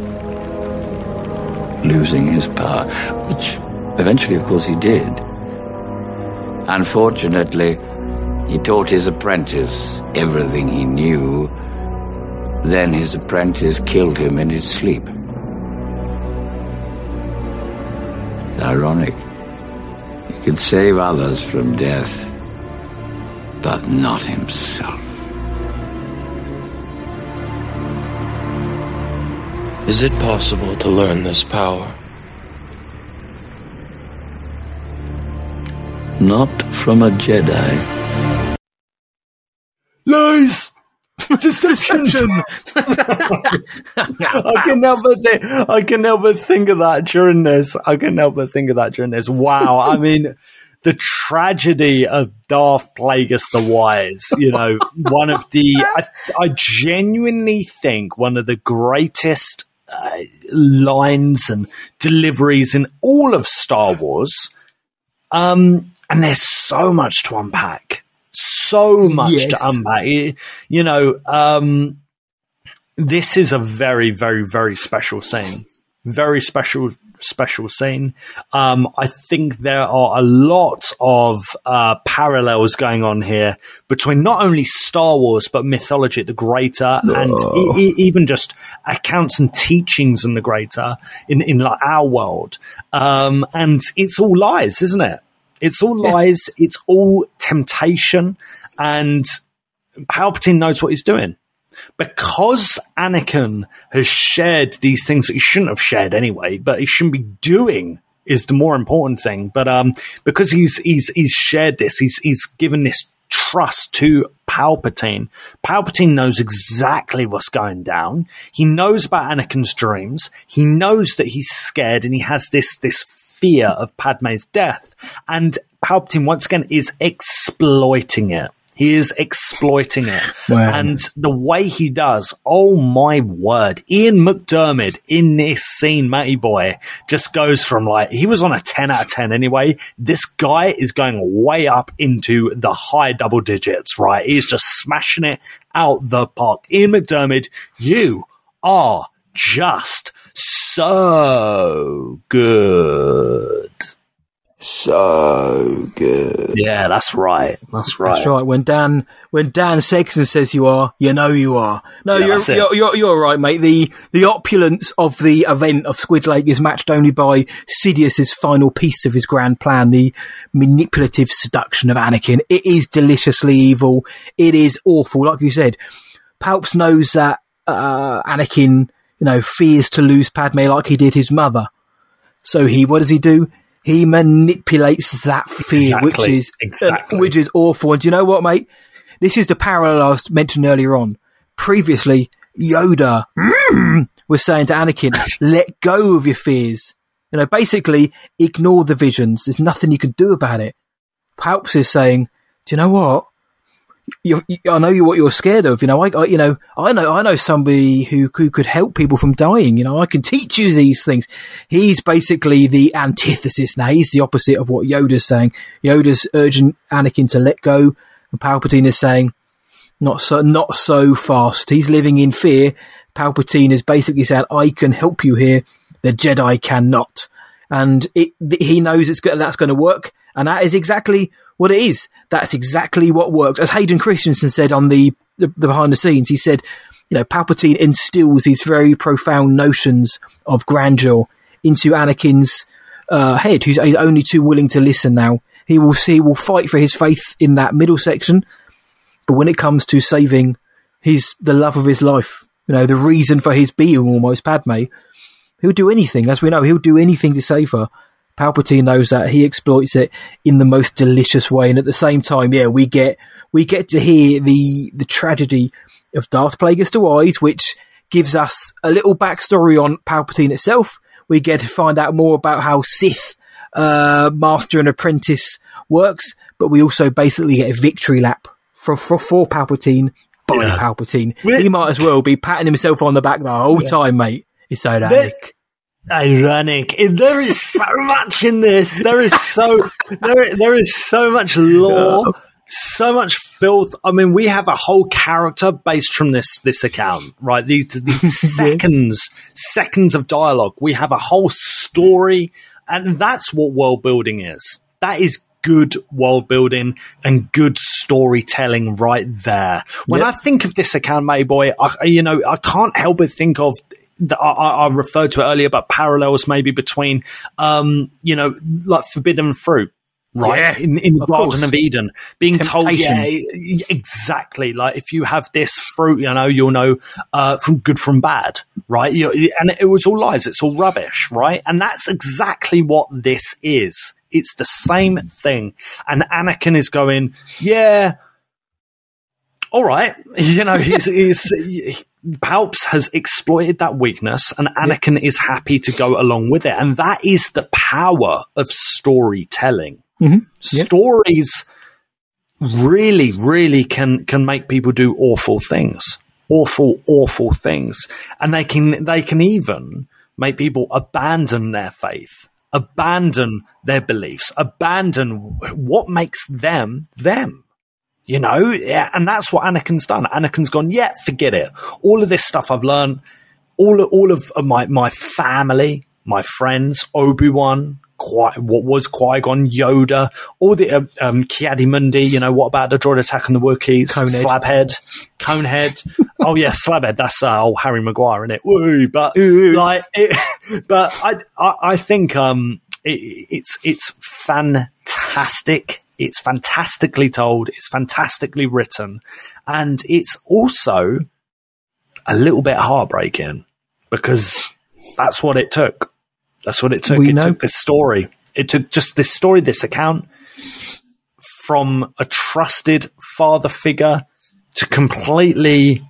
losing his power, which eventually, of course, he did. Unfortunately, he taught his apprentice everything he knew. Then his apprentice killed him in his sleep. Ironic. He could save others from death, but not himself. Is it possible to learn this power? Not from a Jedi. Lies! Deception! I can but think, I can but think of that during this. I can but think of that during this. Wow. I mean, the tragedy of Darth Plagueis the Wise, you know, one of the, I, I genuinely think one of the greatest uh, lines and deliveries in all of Star Wars. Um, and there's so much to unpack. So much Yes. to unpack. You- You know, um, this is a very, very, very special scene. very special special scene. Um, I think there are a lot of uh, parallels going on here between not only Star Wars but mythology, the greater, and e- e- even just accounts and teachings in the greater in in like our world. Um, and it's all lies, isn't it? It's all lies. It's all temptation, and Palpatine knows what he's doing because Anakin has shared these things that he shouldn't have shared anyway, but he shouldn't be doing is the more important thing. But um, because he's he's he's shared this, he's he's given this trust to Palpatine. Palpatine knows exactly what's going down. He knows about Anakin's dreams. He knows that he's scared and he has this this fear of Padme's death. And Palpatine once again is exploiting it. He is exploiting it. Wow. And the way he does, oh my word. Ian McDiarmid in this scene, Matty Boy, just goes from like, he was on a 10 out of 10 anyway. This guy is going way up into the high double digits, right? He's just smashing it out the park. Ian McDiarmid, you are just so good. So good. Yeah, that's right. That's right. That's right. When Dan when Dan Sexton says you are, you know you are. No, Yeah, you're, you're you're you're right, mate. The the opulence of the event of Squid Lake is matched only by Sidious's final piece of his grand plan, the manipulative seduction of Anakin. It is deliciously evil. It is awful, like you said. Palps knows that uh, Anakin, you know, fears to lose Padme like he did his mother. So he, what does he do? He manipulates that fear, which is exactly. which is awful. And do you know what, mate? This is the parallel I was mentioned earlier on. Previously, Yoda mm, was saying to Anakin, "Let go of your fears." You know, basically, ignore the visions. There's nothing you can do about it. Palps is saying, "Do you know what? You, you- I know you what you're scared of. You know, I, I, you know, I know, I know somebody who, who could help people from dying. You know, I can teach you these things. He's basically the antithesis now. He's the opposite of what Yoda's saying. Yoda's urging Anakin to let go, and Palpatine is saying, not so, not so fast. He's living in fear. Palpatine is basically saying, I can help you here. The Jedi cannot. And it, he knows it's that's going to work. And that is exactly what it is. That's exactly what works. As Hayden Christensen said on the, the, the behind the scenes, he said, you know, Palpatine instills these very profound notions of grandeur into Anakin's uh, head, who's only too willing to listen now. He will see, he will fight for his faith in that middle section, but when it comes to saving his the love of his life, you know, the reason for his being almost Padme, he'll do anything. As we know, he'll do anything to save her. Palpatine knows that he exploits it in the most delicious way, and at the same time, yeah, we get we get to hear the the tragedy of Darth Plagueis the Wise, which gives us a little backstory on Palpatine itself. We get to find out more about how Sith uh, master and apprentice works, but we also basically get a victory lap for for, for Palpatine by Yeah. Palpatine. We- he might as well be patting himself on the back the whole time, mate. It's ironic. ironic. There is so much in this. There is so there there is so much lore, so much filth. I mean, we have a whole character based from this this account, right? These these seconds seconds of dialogue. We have a whole story, and that's what world building is. That is good world building and good storytelling right there. When Yep. I think of this account, Mayboy, I, you know, I can't help but think of I, I I referred to it earlier, but parallels maybe between, um, you know, like forbidden fruit. Right Yeah, in, in the of Garden course. of Eden, being told, yeah, exactly. Like if you have this fruit, you know, you'll know uh, from good from bad, right? You, and it was all lies. It's all rubbish, right? And that's exactly what this is. It's the same thing. And Anakin is going, yeah, all right. You know, he's, he's he- Palps has exploited that weakness, and Anakin is happy to go along with it. And that is the power of storytelling. Mhm. Stories really, really can can make people do awful things, awful, awful things, and they can they can even make people abandon their faith, abandon their beliefs, abandon what makes them them. You know, yeah, and that's what Anakin's done. Anakin's gone, yeah, forget it. All of this stuff I've learned, all all of my my family, my friends, Obi Wan, Qui- what was Qui Gon, Yoda, all the uh, um, Ki-Adi-Mundi. You know, what about the droid attack on the Wookiees? Conehead. Slabhead, Conehead. oh yeah, Slabhead. That's uh, old Harry Maguire, isn't it? Woo! But like, it, but I, I I think um it, it's it's fantastic. It's fantastically told. It's fantastically written, and it's also a little bit heartbreaking because that's what it took. That's what it took. We it know. took this story. It took just this story, this account from a trusted father figure to completely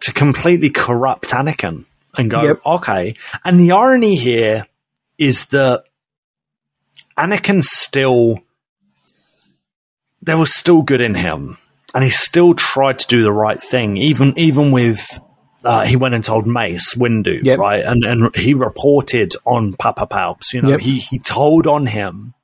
to completely corrupt Anakin and go, Yep. okay. And the irony here is that Anakin still there was still good in him, and he still tried to do the right thing, even even with. Uh, he went and told Mace Windu, Yep. right, and and he reported on Papa Palps. You know, Yep. he he told on him,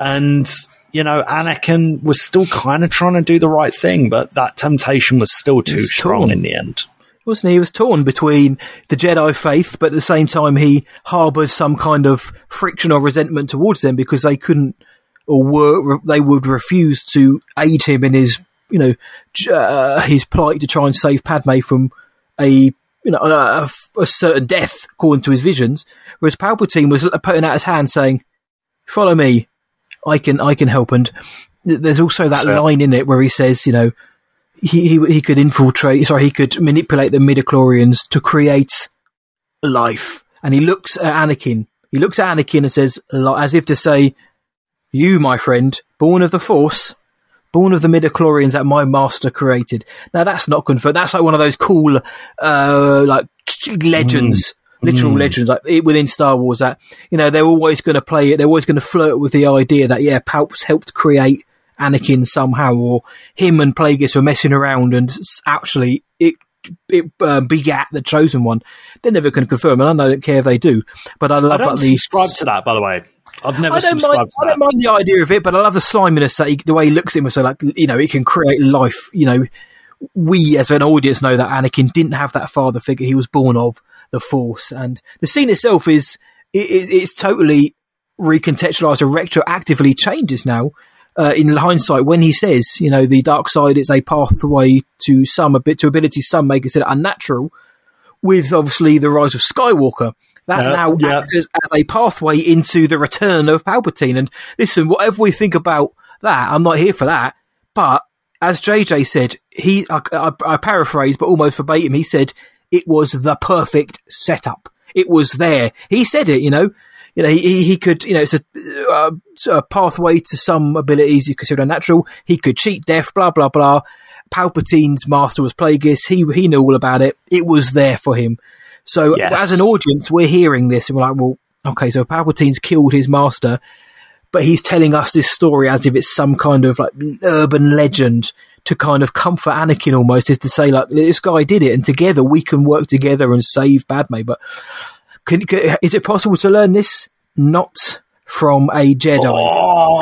and you know, Anakin was still kind of trying to do the right thing, but that temptation was still too was strong torn. in the end. wasn't he? He was torn between the Jedi faith, but at the same time he harbours some kind of friction or resentment towards them because they couldn't or were they would refuse to aid him in his you know uh, his plight to try and save Padme from a you know a, a certain death according to his visions, whereas Palpatine was putting out his hand saying, "Follow me, I can I can help." And there's also that So- line in it where he says, you know he, he he could infiltrate. Sorry, he could manipulate the midichlorians to create life. And he looks at Anakin. He looks at Anakin and says, as if to say, "You, my friend, born of the Force, born of the midichlorians that my master created." Now that's not confirmed. That's like one of those cool, uh, like legends. Literal legends, like it- within Star Wars, that you know they're always going to play it. They're always going to flirt with the idea that yeah, Palps helped create Anakin somehow, or him and Plagueis were messing around, and actually it it uh, begat the chosen one. They're never going to confirm, and I don't care if they do. But I I love don't that the subscribe to that, by the way. I've never I don't mind. subscribed I don't mind the idea of it, but I love the sliminess that he, the way he looks at him. So like you know, it can create life. You know, we as an audience know that Anakin didn't have that father figure. He was born of the Force, and the scene itself is it, it, it's totally recontextualized or retroactively changes now. Uh, in hindsight, when he says, you know, the dark side is a pathway to some a bit to abilities some may consider unnatural, with obviously the rise of Skywalker. That Yeah, now yeah. acts as, as a pathway into the return of Palpatine. And listen, whatever we think about that, I'm not here for that. But as JJ said, he, I, I, I paraphrase, but almost verbatim, he said it was the perfect setup. It was there. He said it, you know. You know, he, he, he could, you know, it's a, uh, a pathway to some abilities you consider unnatural. He could cheat death, blah, blah, blah. Palpatine's master was Plagueis. He, he knew all about it. It was there for him. So Yes. as an audience, we're hearing this and we're like, well, okay, so Palpatine's killed his master, but he's telling us this story as if it's some kind of like urban legend to kind of comfort Anakin almost, is to say like this guy did it, and together we can work together and save Padme. But can, can, is it possible to learn this not from a Jedi?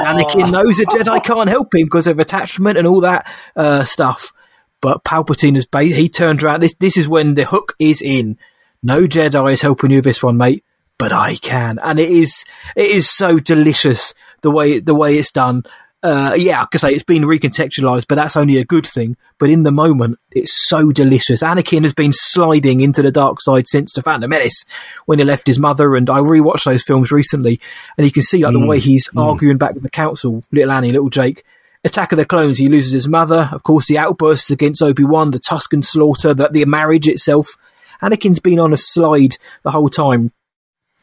Anakin knows a Jedi can't help him because of attachment and all that uh, stuff. But Palpatine is ba- he turned around. This this is when the hook is in. No Jedi is helping you with this one, mate, but I can, and it is it is so delicious the way the way it's done. Uh, yeah, I can say it's been recontextualized, but that's only a good thing. But in the moment, it's so delicious. Anakin has been sliding into the dark side since the Phantom Menace when he left his mother. And I rewatched those films recently, and you can see like the way he's arguing back with the council, little Annie, little Jake. Attack of the Clones, he loses his mother. Of course, the outbursts against Obi Wan, the Tusken slaughter, the, the marriage itself. Anakin's been on a slide the whole time.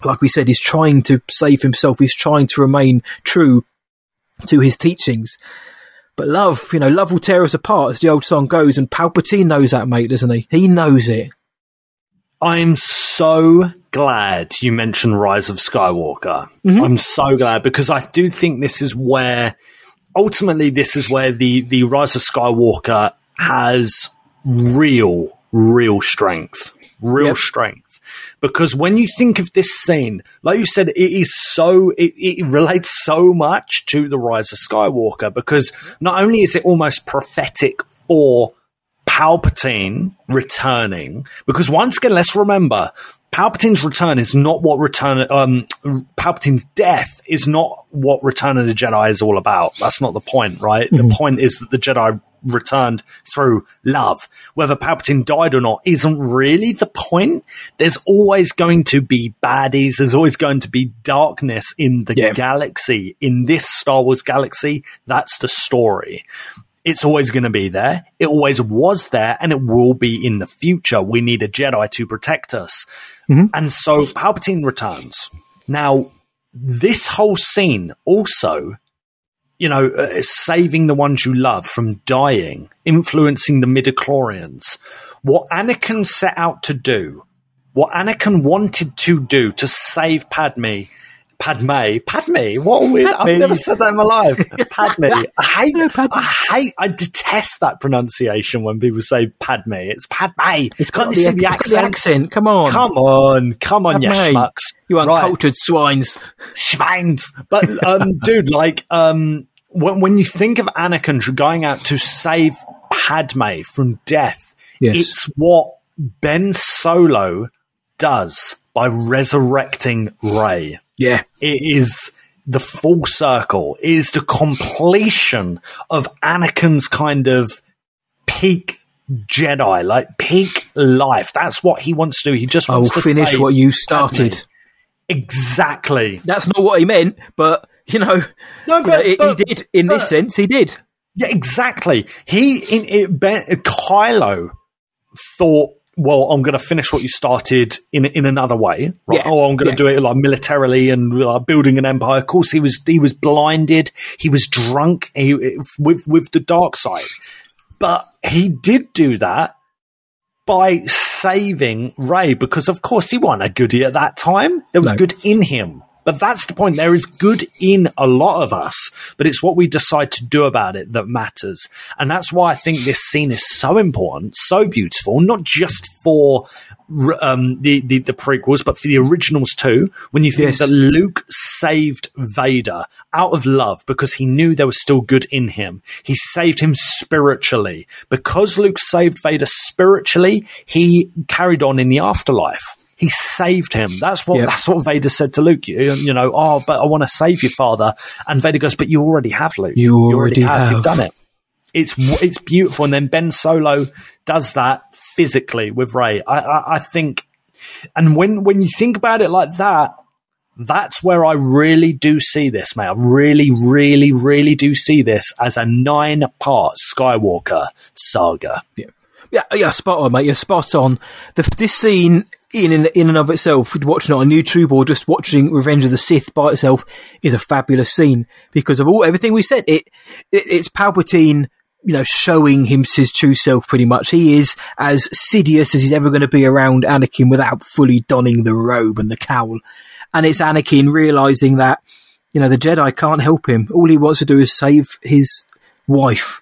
Like we said, he's trying to save himself. He's trying to remain true to his teachings. But love, you know, love will tear us apart, as the old song goes, and Palpatine knows that, mate, doesn't he? He knows it. I'm so glad you mentioned Rise of Skywalker. Mm-hmm. I'm so glad because I do think this is where ultimately this is where the the Rise of Skywalker has real real strength. Real Yep. strength. Because when you think of this scene, like you said, it is so it, it relates so much to the Rise of Skywalker because not only is it almost prophetic for Palpatine returning, because once again, let's remember, Palpatine's return is not what Return. Um, Palpatine's death is not what Return of the Jedi is all about. That's not the point, right? Mm-hmm. The point is that the Jedi returned through love. Whether Palpatine died or not isn't really the point. There's always going to be baddies. There's always going to be darkness in the Yeah. galaxy. In this Star Wars galaxy, that's the story. It's always going to be there. It always was there and it will be in the future. We need a Jedi to protect us. Mm-hmm. And so Palpatine returns. Now, this whole scene also, you know, uh, saving the ones you love from dying, influencing the midichlorians. What Anakin set out to do, what Anakin wanted to do to save Padme, Padme, Padme, what a weird, I've never said that in my life. Padme. I hate, I hate, I detest that pronunciation when people say Padme. It's Padme. It's Can't got, you the, see the got the accent? accent. Come on. Come on, come on, you schmucks. You Right. uncultured swines. Schweins. But um, dude, like um, when when you think of Anakin going out to save Padme from death, Yes. it's what Ben Solo does by resurrecting Rey. Yeah. It is the full circle. It is the completion of Anakin's kind of peak Jedi, like peak life. That's what he wants to do. He just I will wants to finish what you Padme. started. Exactly. That's not what he meant, but, you know, No, you know, but- he, did. In this sense, he did. Yeah, exactly. He in it, ben, Kylo thought, well, I'm going to finish what you started in in another way. Right? Yeah, Oh, I'm going to yeah. do it like militarily and like, building an empire. Of course, he was he was blinded. He was drunk he, with with the dark side, but he did do that by saving Rey because, of course, he wasn't a goodie at that time. There was No. good in him. But that's the point. There is good in a lot of us, but it's what we decide to do about it that matters. And that's why I think this scene is so important, so beautiful, not just for um, the, the, the prequels, but for the originals too. When you think Yes. that Luke saved Vader out of love because he knew there was still good in him. He saved him spiritually. Because Luke saved Vader spiritually, he carried on in the afterlife. He saved him. That's what Yep. that's what Vader said to Luke. You, you know, oh, but I want to save you, Father. And Vader goes, but you already have, Luke. You already have. You've done it. It's it's beautiful. And then Ben Solo does that physically with Rey. I, I, I think, and when when you think about it like that, that's where I really do see this, mate. I really, really, really do see this as a nine part Skywalker saga. Yeah, yeah, spot on, mate. You're spot on. The, this scene, in, in in and of itself, watching it on YouTube or just watching Revenge of the Sith by itself, is a fabulous scene because of all everything we said. It, it it's Palpatine, you know, showing him his true self. Pretty much, he is as Sidious as he's ever going to be around Anakin without fully donning the robe and the cowl. And it's Anakin realizing that you know the Jedi can't help him. All he wants to do is save his wife.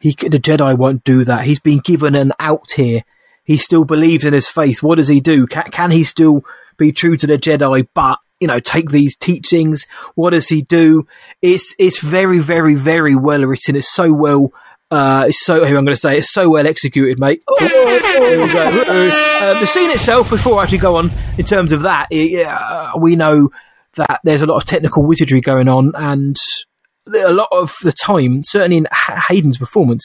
He, the Jedi won't do that. He's been given an out here. He still believes in his faith. What does he do? Can, can he still be true to the Jedi, but you know, take these teachings? What does he do? It's it's very, very, very well written. It's so well. Uh, it's so here I'm going to say it's so well executed, mate. Oh, go. Um, the scene itself, before I actually go on in terms of that, it, uh, we know that there's a lot of technical wizardry going on, and a lot of the time, certainly in Hayden's performance,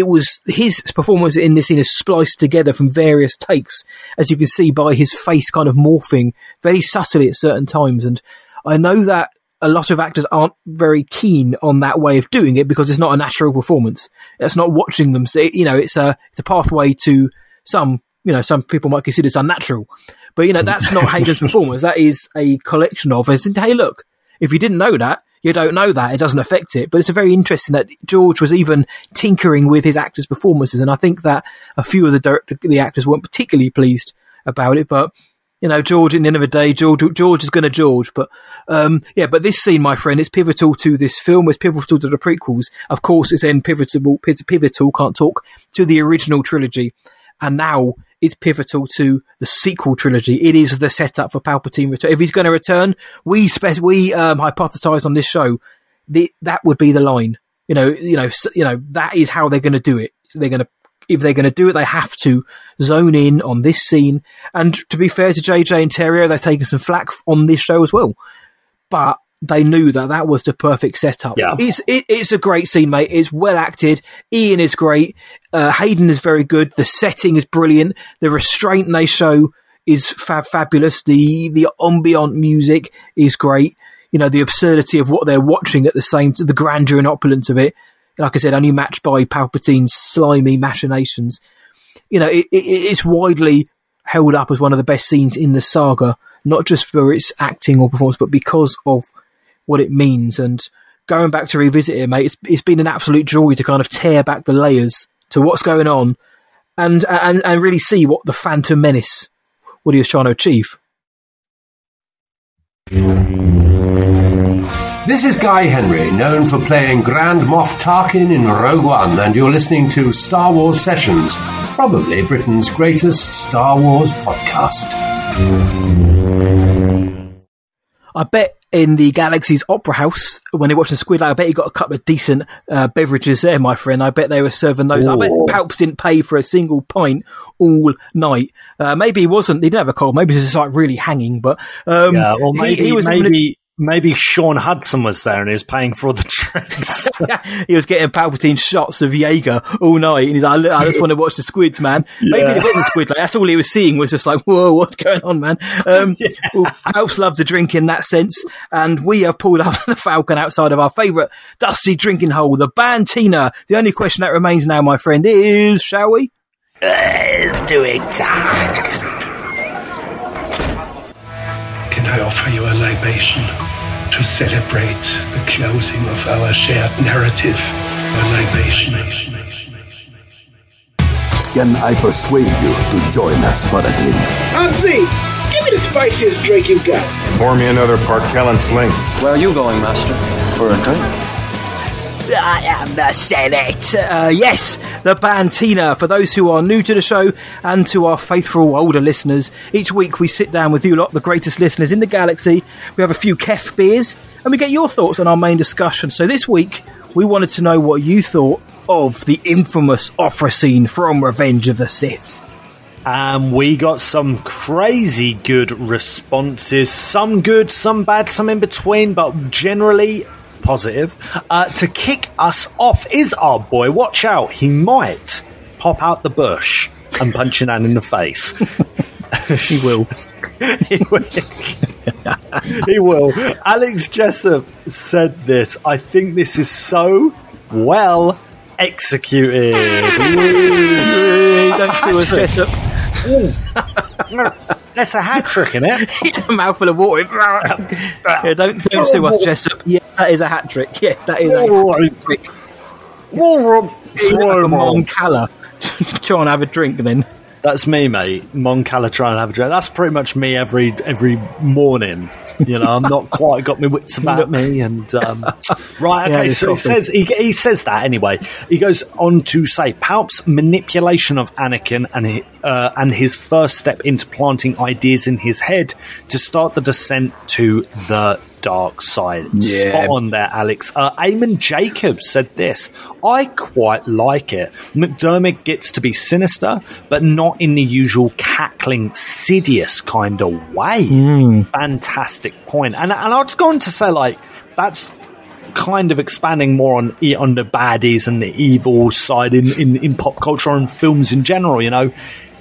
it was his performance in this scene is spliced together from various takes, as you can see by his face kind of morphing very subtly at certain times. And I know that a lot of actors aren't very keen on that way of doing it because it's not a natural performance. It's not watching them. So, you know, it's a it's a pathway to some. You know, some people might consider it's unnatural, but you know that's not Hayden's performance. That is a collection of. As in, hey, look, if you didn't know that, you don't know that. It doesn't affect it. But it's very interesting that George was even tinkering with his actors' performances, and I think that a few of the director, the actors weren't particularly pleased about it. But you know, George, at the end of the day, George, George is going to George. But um, yeah, but this scene, my friend, is pivotal to this film. It's pivotal to the prequels. Of course, it's then pivotal. Pivotal can't talk to the original trilogy, and now it's pivotal to the sequel trilogy. It is the setup for Palpatine return. If he's going to return, we spe- we um, hypothesize on this show the, that would be the line. You know, you know, you know that is how they're going to do it. They're going to if they're going to do it, they have to zone in on this scene. And to be fair to JJ and Terrio, they've taken some flack on this show as well. But they knew that that was the perfect setup. Yeah. It's, it, it's a great scene, mate. It's well acted. Ian is great. Uh, Hayden is very good. The setting is brilliant. The restraint they show is fab- fabulous. The, the ambient music is great. You know, the absurdity of what they're watching at the same, the grandeur and opulence of it. Like I said, only matched by Palpatine's slimy machinations. You know, it, it, it's widely held up as one of the best scenes in the saga, not just for its acting or performance, but because of what it means. And going back to revisit it, mate, it's, it's been an absolute joy to kind of tear back the layers to what's going on and, and, and really see what the Phantom Menace, what he was trying to achieve. This is Guy Henry, known for playing Grand Moff Tarkin in Rogue One, and you're listening to Star Wars Sessions, probably Britain's greatest Star Wars podcast. I bet in the Galaxy's Opera House, when they watched the Squid, I bet he got a couple of decent uh, beverages there, my friend. I bet they were serving those. I bet Palps didn't pay for a single pint all night. Uh, maybe he wasn't. He didn't have a cold. Maybe he was just like really hanging. But um, yeah, he- maybe he, was having a- maybe maybe Sean Hudson was there and he was paying for all the drinks. he was getting Palpatine shots of Jaeger all night, and he's like, "Look, "I just want to watch the squids, man." Maybe Yeah. it wasn't squid. Like that's all he was seeing was just like, "Whoa, what's going on, man?" Um, well, Alps loves to drink in that sense, and we have pulled up the Falcon outside of our favourite dusty drinking hole, the Bantina. The only question that remains now, my friend, is, shall we? Let's do it. Can I offer you a libation to celebrate the closing of our shared narrative? A libation. Can I persuade you to join us for a drink? Humphrey, give me the spiciest drink you got. Pour me another Parkellen Sling. Where are you going, Master? For a drink? I am the Senate. Uh, yes, the Bantina. For those who are new to the show and to our faithful older listeners, each week we sit down with you lot, the greatest listeners in the galaxy. We have a few Kef beers and we get your thoughts on our main discussion. So this week we wanted to know what you thought of the infamous opera scene from Revenge of the Sith. And we got some crazy good responses. Some good, some bad, some in between, but generally positive. Uh, to kick us off is our boy. Watch out, he might pop out the bush and punch an Anne in the face. he will. he will. he will. Alex Jessup said this. I think this is so well executed. Don't sue us, Jessup. That's a hat trick, isn't it? He's a mouthful of water. yeah, don't don't sue us, Jessup. Yes, that is a hat trick. Yes, that is a hat trick. He's like a Mon Cala. Try and have a drink then. That's me, mate. Mon and have a drink. That's pretty much me every every morning. You know, I'm not quite got my wits about me. And um, right, okay. it's so he says he, he says that anyway. He goes on to say Palp's manipulation of Anakin and hi- uh, and his first step into planting ideas in his head to start the descent to the dark side. Yeah. Spot on there, Alex. Uh, Eamon Jacobs said this. I quite like it. McDiarmid gets to be sinister, but not in the usual cackling, sidious kind of way. Fantastic point. And, and I was going to say, like, that's kind of expanding more on e- on the baddies and the evil side in, in, in pop culture and films in general, you know.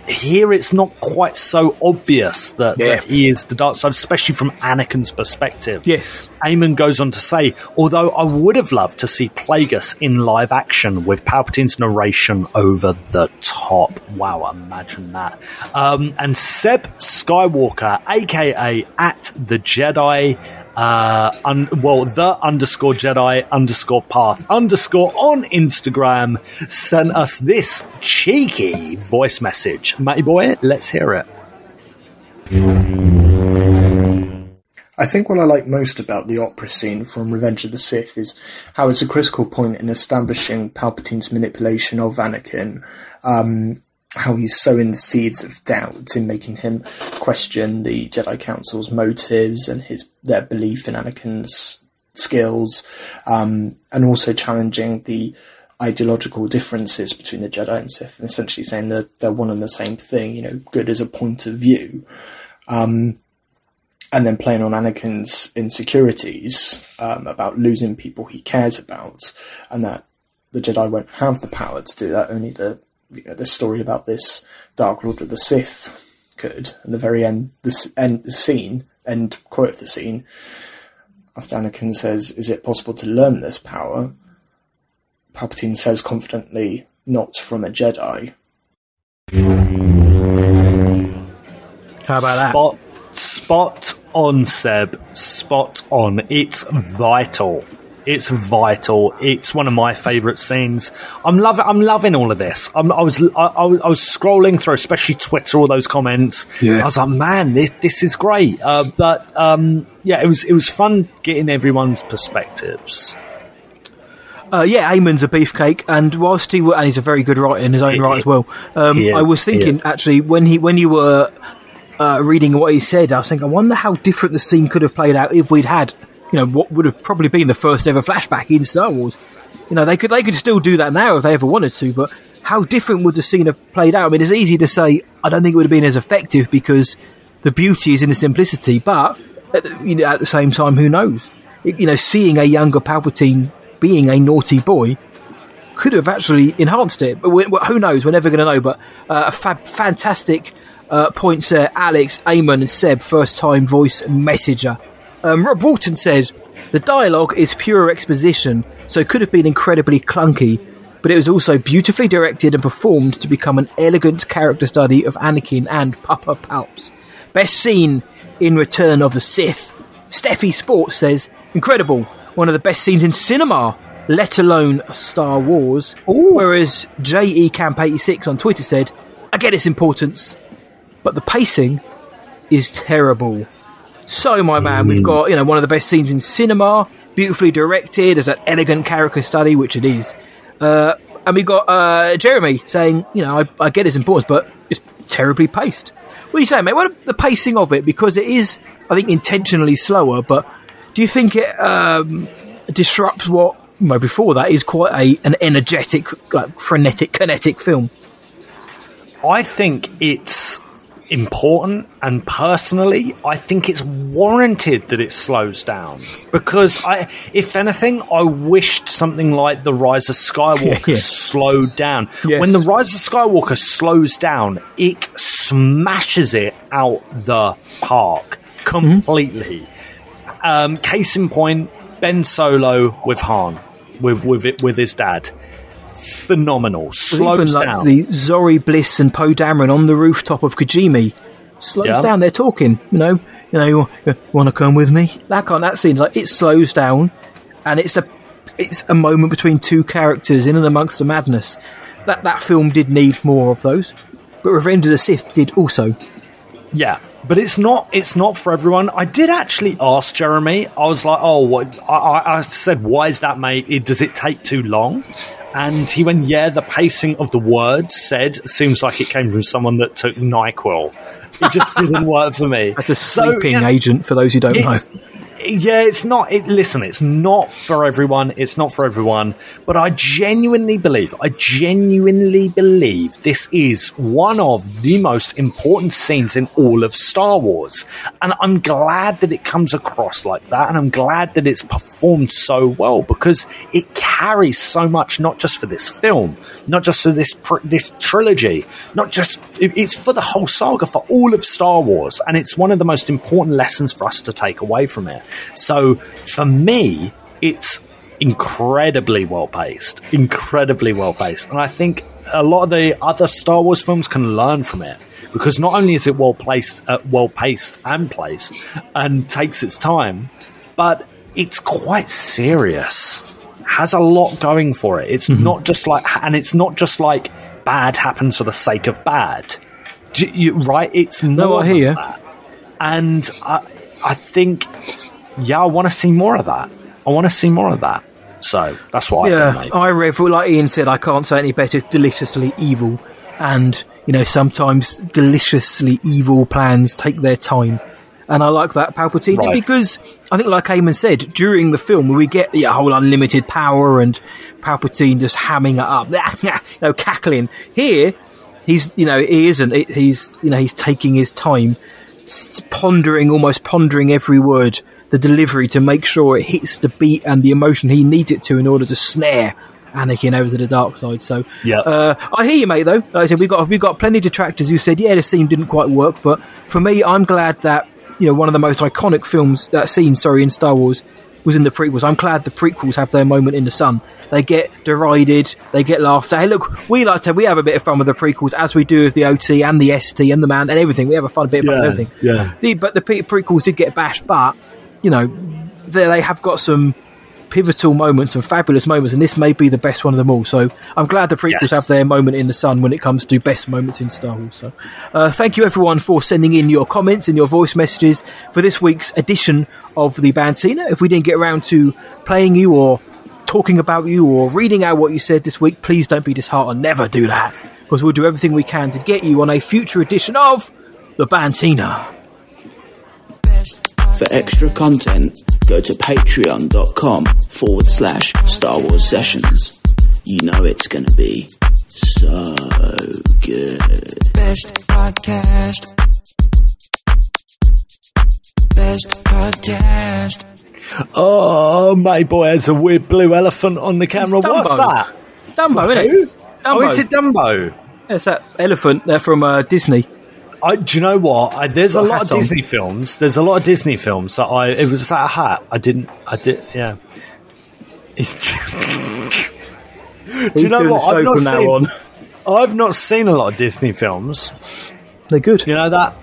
Here it's not quite so obvious that, that he is the dark side, especially from Anakin's perspective. Yes. Eamon goes on to say, although I would have loved to see Plagueis in live action with Palpatine's narration over the top. Wow, imagine that. Um, and Seb Skywalker, aka at the Jedi, uh, un- well, the underscore Jedi underscore path underscore on Instagram, sent us this cheeky voice message. Matty boy, let's hear it. I think what I like most about the opera scene from Revenge of the Sith is how it's a critical point in establishing Palpatine's manipulation of Anakin, um, how he's sowing the seeds of doubt in making him question the Jedi Council's motives and his their belief in Anakin's skills, um, and also challenging the ideological differences between the Jedi and Sith, and essentially saying that they're one and the same thing. You know, good as a point of view. Um, and then playing on Anakin's insecurities um, about losing people he cares about, and that the Jedi won't have the power to do that. Only the you know, the story about this Dark Lord of the Sith could. And the very end, the end the scene, end quote of the scene, after Anakin says, "Is it possible to learn this power?" Palpatine says confidently, "Not from a Jedi." How about spot, that? Spot on, Seb. Spot on. It's vital. It's vital. It's one of my favourite scenes. I'm loving. I'm loving all of this. I'm, i was. I, I, was scrolling through, especially Twitter, all those comments. Yeah. I was like, man, this this is great. Uh, but um, yeah, it was it was fun getting everyone's perspectives. Uh, yeah, Eamon's a beefcake, and whilst he and he's a very good writer in his own right as well. Um, I was thinking actually when he when you were uh, reading what he said, I was thinking, I wonder how different the scene could have played out if we'd had you know, what would have probably been the first ever flashback in Star Wars. You know, they could they could still do that now if they ever wanted to, but how different would the scene have played out? I mean, it's easy to say. I don't think it would have been as effective because the beauty is in the simplicity, but at, you know, at the same time, who knows? You know, seeing a younger Palpatine being a naughty boy could have actually enhanced it. But we, well, who knows? We're never going to know. But uh, a fab, fantastic uh, points. Alex, Eamon, and Seb, first time voice messenger. Um, Rob Walton says, The dialogue is pure exposition, so it could have been incredibly clunky, but it was also beautifully directed and performed to become an elegant character study of Anakin and Papa Palps. Best scene in Return of the Sith. Steffi Sports says, Incredible, one of the best scenes in cinema, let alone Star Wars. Ooh. Whereas JE Camp 86 on Twitter said, I get its importance, but the pacing is terrible. So, my man, we've got you know one of the best scenes in cinema, beautifully directed as an elegant character study, which it is. Uh, and we got uh, Jeremy saying, you know, I, I, get its importance, but it's terribly paced. What do you say, mate? What the pacing of it? Because it is, I think, intentionally slower. But do you think it um, disrupts what? Well, before that is quite a an energetic, like, frenetic, kinetic film. I think it's important and personally I think it's warranted that it slows down. Because I if anything I wished something like the rise of Skywalker yeah, slowed down. Yes. when the rise of Skywalker slows down it smashes it out the park completely. Mm-hmm. um, case in point Ben Solo with Han with with it with his dad phenomenal. Slows even, down. Like the Zorii Bliss and Poe Dameron on the rooftop of Kijimi slows yeah. down. They're talking. You know, you know, you, you want to come with me? That kind that scene like it slows down, and it's a it's a moment between two characters in and amongst the madness. That that film did need more of those, but Revenge of the Sith did also. Yeah, but it's not it's not for everyone. I did actually ask Jeremy. I was like, "Oh, what?" I, I said, "Why is that, mate? Does it take too long?" And he went, "Yeah, the pacing of the words said seems like it came from someone that took Nyquil. It just didn't work for me." That's a sleeping so, yeah, agent for those who don't know yeah, it's not. It, listen, it's not for everyone. It's not for everyone. But I genuinely believe, I genuinely believe this is one of the most important scenes in all of Star Wars. And I'm glad that it comes across like that. And I'm glad that it's performed so well because it carries so much, not just for this film, not just for this, this trilogy, not just, it's for the whole saga, for all of Star Wars. And it's one of the most important lessons for us to take away from it. So for me, it's incredibly well paced, incredibly well paced, and I think a lot of the other Star Wars films can learn from it because not only is it well placed, uh, well paced and placed, and takes its time, but it's quite serious. Has a lot going for it. It's mm-hmm. not just like, and it's not just like bad happens for the sake of bad. You, right? It's more. No, I hear you. And I, I think yeah, I want to see more of that. I want to see more of that. So that's what yeah, I think. I rev like Ian said. I can't say any better. Deliciously evil, and you know sometimes deliciously evil plans take their time, and I like that Palpatine Right. because I think, like Eamon said, during the film we get the whole unlimited power and Palpatine just hamming it up, you know, cackling. Here, he's you know he isn't. He's you know he's taking his time, pondering, almost pondering every word, the delivery to make sure it hits the beat and the emotion he needs it to in order to snare. Anakin over to the dark side. So, Yeah. uh, I hear you, mate. Though, like I said, we got we got plenty of detractors who said, yeah, the scene didn't quite work. But for me, I'm glad that you know one of the most iconic films uh, scenes, sorry, in Star Wars was in the prequels. I'm glad the prequels have their moment in the sun. They get derided, they get laughed at. Hey, look, we like to we have a bit of fun with the prequels as we do with the OT and the ST and the man and everything. We have a fun bit of fun with Yeah, everything. yeah. The, but the pre- prequels did get bashed, but you know they, they have got some pivotal moments and fabulous moments, and this may be the best one of them all. So I'm glad the prequels Yes. have their moment in the sun when it comes to best moments in Star Wars. So uh, thank you everyone for sending in your comments and your voice messages for this week's edition of the Bantina. If we didn't get around to playing you or talking about you or reading out what you said this week, please don't be disheartened. Never do that because we'll do everything we can to get you on a future edition of the Bantina. For extra content, go to patreon.com forward slash Star Wars Sessions. You know it's going to be so good. Best podcast. Best podcast. Oh, my boy has a weird blue elephant on the camera. What's that? Dumbo, isn't Who? it? Oh, is it Dumbo? It's that elephant there from uh, Disney. I, do you know what? I, there's a lot of on. Disney films. There's a lot of Disney films that I. It was that hat. I didn't. I did. Yeah. do you know what? I've not seen. on. I've not seen a lot of Disney films. They're good. You know that.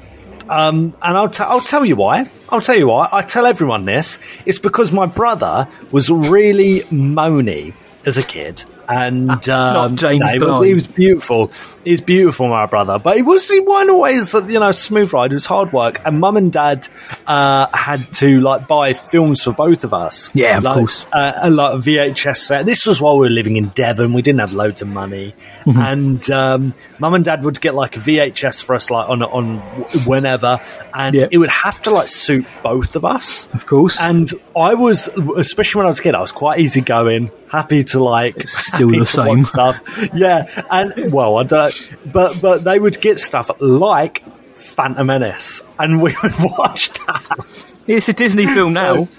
Um, and I'll, t- I'll tell you why. I'll tell you why. I tell everyone this. It's because my brother was really moany as a kid. And um, Not James no, he, was, was beautiful. He's beautiful, my brother. But he was he wasn't always you know smooth ride. It was hard work. And mum and dad uh, had to like buy films for both of us. Yeah, of like, course. Uh, a like a VHS set. This was while we were living in Devon. We didn't have loads of money, Mhm. and um, mum and dad would get like a VHS for us like on on whenever, and it would have to like suit both of us. Of course. And I was, especially when I was a kid, I was quite easygoing, happy to like still the same. stuff. Yeah, and well, I don't, but but they would get stuff like Phantom Menace, and we would watch that. It's a Disney film now.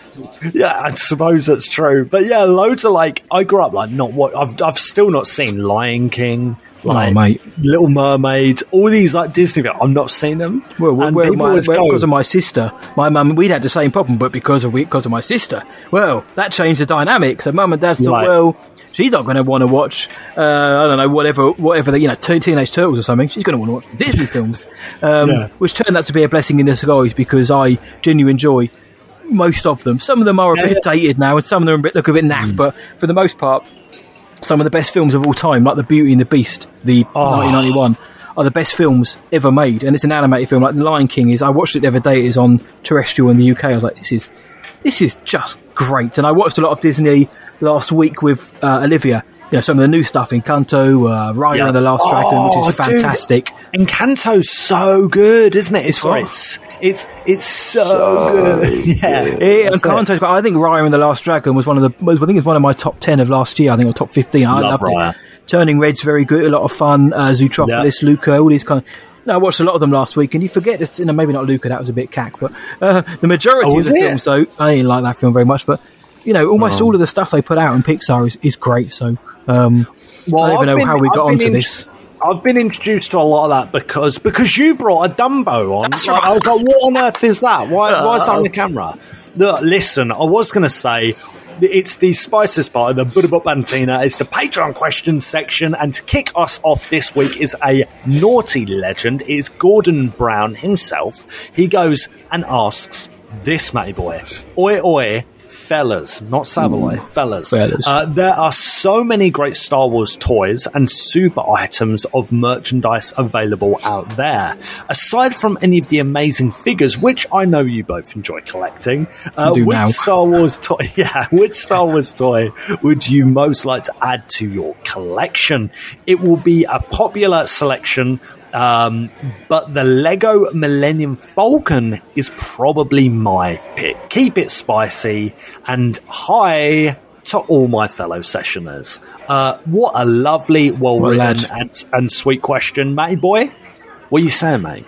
Yeah, I suppose that's true. But yeah, loads of like I grew up like not what I've I've still not seen Lion King, like oh, mate. Little Mermaid, all these like Disney. films. I've not seen them. Well, well, well, my, well, because of my sister, my mum, we'd had the same problem, but because of we, because of my sister, well, that changed the dynamic. So mum and dad thought, Right. well, she's not going to want to watch, uh, I don't know, whatever, whatever the, you know, Teen- Teenage Turtles or something. She's going to want to watch the Disney films, um, Yeah. which turned out to be a blessing in disguise because I genuinely enjoy most of them. Some of them are a Yeah, bit yeah. dated now, and some of them are a bit, look a bit naff, but for the most part, some of the best films of all time, like The Beauty and the Beast, the Oh. 1991, are the best films ever made. And it's an animated film, like The Lion King is. I watched it the other day. It is on terrestrial in the UK. I was like, this is this is just great. And I watched a lot of Disney last week with uh, Olivia. You know, some of the new stuff Encanto, uh, Raya Yeah. and the Last Dragon, which Oh, is dude. fantastic. Encanto's so good, isn't it? It's Oh. it's it's it's so, good. Yeah, Yeah, and That's it. But I think Raya and the Last Dragon was one of the. Was, I think it's one of my top ten of last year. I think or top fifteen. I Love loved Raya. it. Turning Red's very good, a lot of fun. Uh, Zootropolis, Luca, all these kind. Of, no, I watched a lot of them last week, and you forget this. You know, maybe not Luca, that was a bit cack, but uh, the majority Oh, of the it? film. So I didn't like that film very much, but you know, almost Oh. all of the stuff they put out in Pixar is, is great. So um, Well, I don't even I've know been- how we I've got onto in- this. I've been introduced to a lot of that because because you brought a Dumbo on. Like, right. I was like, what on earth is that? Why, why is that on the Uh, camera? Look, listen, I was going to say it's the Spices part of the Buddha Bantina. It's the Patreon questions section. And to kick us off this week is a naughty legend. It's Gordon Brown himself. He goes and asks this, matey boy. Oi, oi. Fellas, not Sabaloi, fellas. Fellas. Uh, there are so many great Star Wars toys and super items of merchandise available out there. Aside from any of the amazing figures, which I know you both enjoy collecting, uh, which now. Star Wars toy, yeah, which Star Wars toy would you most like to add to your collection? It will be a popular selection. Um, but the Lego Millennium Falcon is probably my pick. Keep it spicy and hi to all my fellow sessioners. Uh, what a lovely, well Well, written and, and sweet question, Matty boy. What are you saying, mate?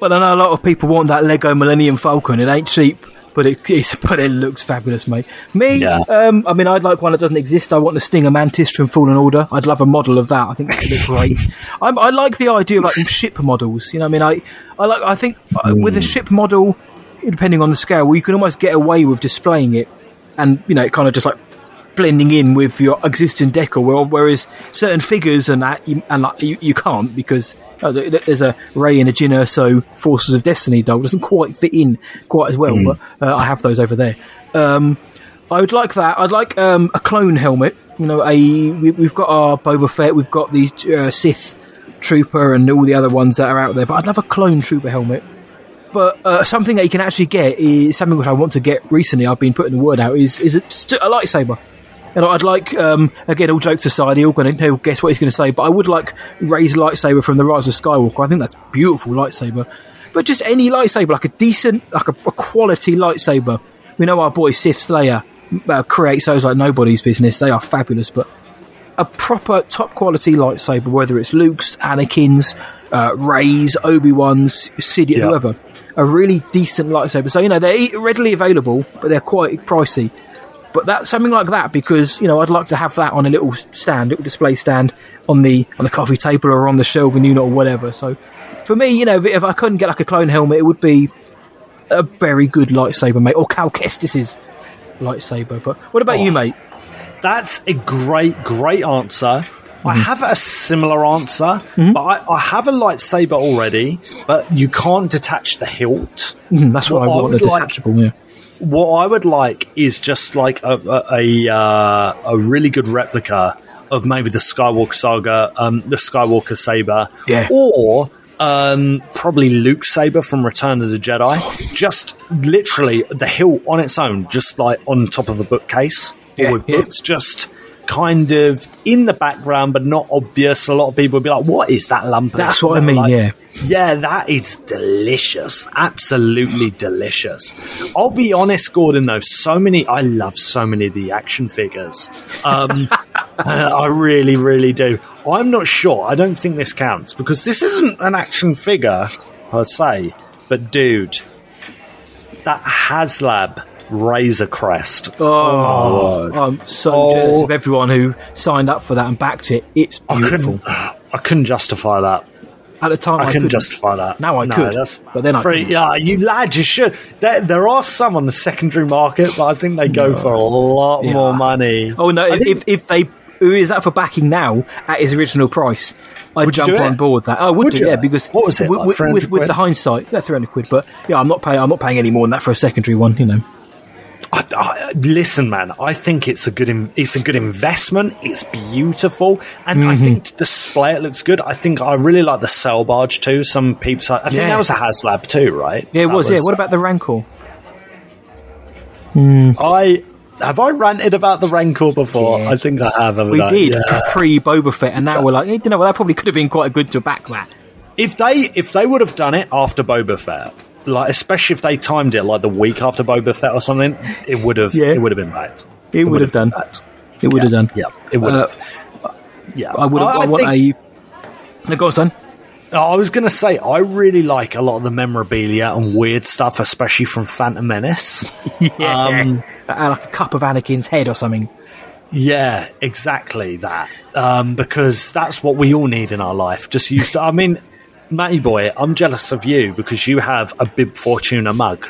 Well, I know a lot of people want that Lego Millennium Falcon. It ain't cheap, but it it's, but it looks fabulous, mate. Me, Yeah. um, I mean, I'd like one that doesn't exist. I want the Stinger Mantis from Fallen Order. I'd love a model of that. I think that would look great. I'm, I like the idea of like ship models. You know, I mean, I, I like. I think uh, with a ship model, depending on the scale, well, you can almost get away with displaying it, and you know, it kind of just like blending in with your existing decor. Whereas certain figures and that, you, and like, you, you can't because there- there's a Rey and a Jyn Erso Forces of Destiny doll doesn't quite fit in quite as well. Mm. But uh, I have those over there. Um, I would like that. I'd like um, a clone helmet. You know, a we, we've got our Boba Fett. We've got these uh, Sith Trooper and all the other ones that are out there. But I'd love a clone Trooper helmet. But uh, something that you can actually get is something which I want to get recently. I've been putting the word out. Is is a, a lightsaber. Know, I'd like um, again, all jokes aside, he'll going to guess what he's going to say. But I would like Rey's lightsaber from the Rise of Skywalker. I think that's beautiful lightsaber. But just any lightsaber, like a decent, like a, a quality lightsaber. We know our boy Sith Slayer uh, creates those like nobody's business. They are fabulous, but a proper top quality lightsaber, whether it's Luke's, Anakin's, uh, Rey's, Obi Wan's, Sidious, Yeah. whoever, a really decent lightsaber. So you know they're readily available, but they're quite pricey. But that's something like that because you know I'd like to have that on a little stand, little display stand on the on the coffee table or on the shelf shelving unit or whatever. So for me, you know, if- I couldn't get like a clone helmet, it would be a very good lightsaber, mate, or Cal Kestis's lightsaber. But what about you, mate? That's a great, great answer. I Mm-hmm. have a similar answer, but I, I have a lightsaber already, but you can't detach the hilt. Mhm, that's what, I want, a would like- detachable. yeah. What I would like is just like a a, a, uh, a really good replica of maybe the Skywalker saga, um, the Skywalker saber, Yeah. or um, probably Luke saber from Return of the Jedi. Just literally the hilt on its own, just like on top of a bookcase Yeah, or with yeah. books, just kind of in the background but not obvious. A lot of people would be like, "What is that lump?" That's what I mean, like, yeah. yeah, that is delicious. Absolutely delicious. I'll be honest, Gordon, though, so many, I love so many of the action figures. Um, I really, really do. I'm not sure. I don't think this counts because this isn't an action figure per se, but dude, that HasLab Razor Crest. Oh, oh, oh, I'm so Oh. jealous of everyone who signed up for that and backed it. It's I beautiful. couldn't, I couldn't justify that. At the time, I, I, couldn't couldn't. justify that. Now I No, could, but then I free. Yeah, you lad, you should. There, there are some on the secondary market, but I think they go for a lot Yeah. more money. Oh no! I If, think- if if they who is that for backing now at his original price, I'd Would jump on board that. I would, Would do, you? yeah, because What was it, With, like with, 300 with, with the hindsight, yeah, three hundred quid. But yeah, I'm not paying. I'm not paying any more than that for a secondary one. You know. I, I, listen, man. I think it's a good. In, it's a good investment. It's beautiful, and I Mm-hmm. think to display it looks good. I think I really like the sail barge too. Some peeps. I, I think Yeah. that was a HasLab too, right? Yeah, it That was. Yeah. What about the Rancor? Hmm. I have I ranted about the Rancor before. Yeah. I think I have. We I? did Yeah. pre Boba Fett, and now we're like, eh, you know, well, that probably could have been quite a good to back that. If they if they would have done it after Boba Fett, like especially if they timed it like the week after Boba Fett or something, it would have Yeah. it would have been backed. It would have done. backed. It would have done. Yeah, it would Uh, have. yeah, I would. have I, want think- a. No, go on, son. I was going to say, I really like a lot of the memorabilia and weird stuff, especially from Phantom Menace. Yeah. Um, Uh, like a cup of Anakin's head or something. yeah, exactly that. Um, because that's what we all need in our life. Just use. I mean, Matty boy, I'm jealous of you because you have a Bib Fortuna mug.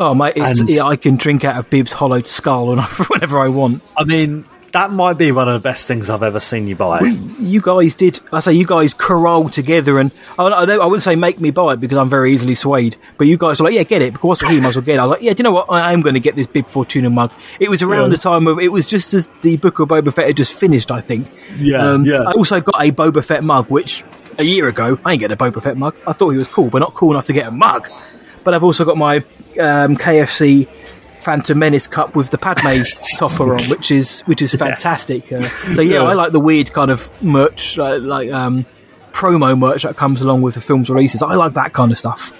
Oh, mate, it's, And- yeah, I can drink out of Bib's hollowed skull whenever I want. I mean, that might be one of the best things I've ever seen you buy. You guys did. I say you guys corralled together, and I, I, I wouldn't say make me buy it because I'm very easily swayed. But you guys were like, "Yeah, get it." Because what's he might as well get it. I was like, "Yeah, do you know what? I am going to get this Bib Fortuna mug." It was around Yeah. the time of it was just as the Book of Boba Fett had just finished, I think. Yeah, um, yeah. I also got a Boba Fett mug, which a year ago I ain't getting a Boba Fett mug. I thought he was cool, but not cool enough to get a mug. But I've also got my um, KFC Phantom Menace cup with the Padme topper on, which is which is fantastic. Uh, so yeah, Yeah. I like the weird kind of merch, like, like um, promo merch that comes along with the film's releases. I like that kind of stuff.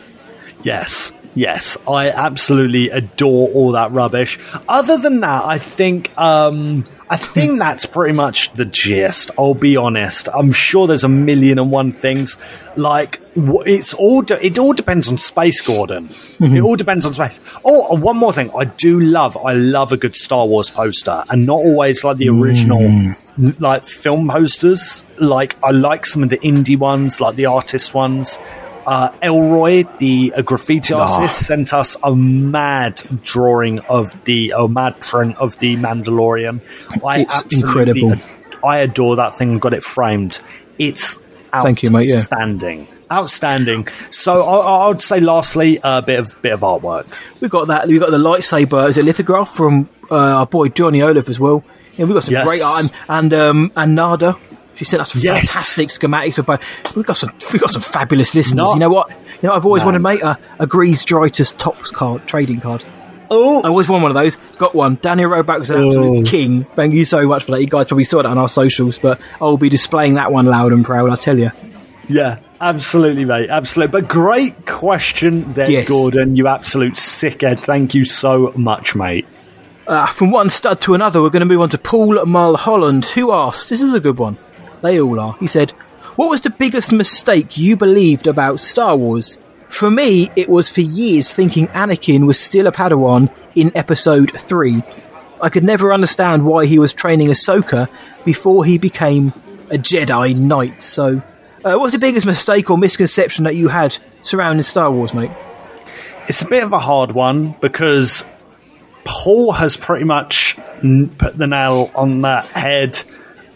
Yes, yes, I absolutely adore all that rubbish. Other than that, I think um, I think hmm. that's pretty much the gist. I'll be honest. I'm sure there's a million and one things. Like it's all de- it all depends on space, Gordon. Mm-hmm. It all depends on space. Oh, one more thing. I do love. I love a good Star Wars poster, and not always like the original mm. like film posters. Like I like some of the indie ones, like the artist ones. Uh, Elroy, the uh, graffiti artist, sent us a mad drawing of the, a mad print of the Mandalorian. I It's incredible. ad- I adore that thing. Got it framed. It's Thank you, mate, yeah. outstanding, outstanding. So I, I would say, lastly, a bit of bit of artwork. We've got that. We've got the lightsaber as a lithograph from uh, our boy Johnny Olaf as well. Yeah, we've got some Yes. great art and and, um, and Nada. She sent us Yes. fantastic schematics for both. We've got some. We've got some fabulous listeners. Not- you know what? You know I've always Man. wanted, mate. A, a Grease Dritus Topps card trading card. Oh, I always wanted one of those. Got one. Daniel Roback was an absolute Oh. king. Thank you so much for that. You guys probably saw that on our socials, but I'll be displaying that one loud and proud. I tell you. Yeah, absolutely, mate. Absolutely. But great question there, Yes. Gordon. You absolute sickhead. Thank you so much, mate. Uh, from one stud to another, we're going to move on to Paul Mulholland, who asked, This is a good one. They all are. He said, What was the biggest mistake you believed about Star Wars? For me, it was for years thinking Anakin was still a Padawan in Episode 3. I could never understand why he was training Ahsoka before he became a Jedi Knight. So, uh, what's the biggest mistake or misconception that you had surrounding Star Wars, mate? It's a bit of a hard one because Paul has pretty much put the nail on that head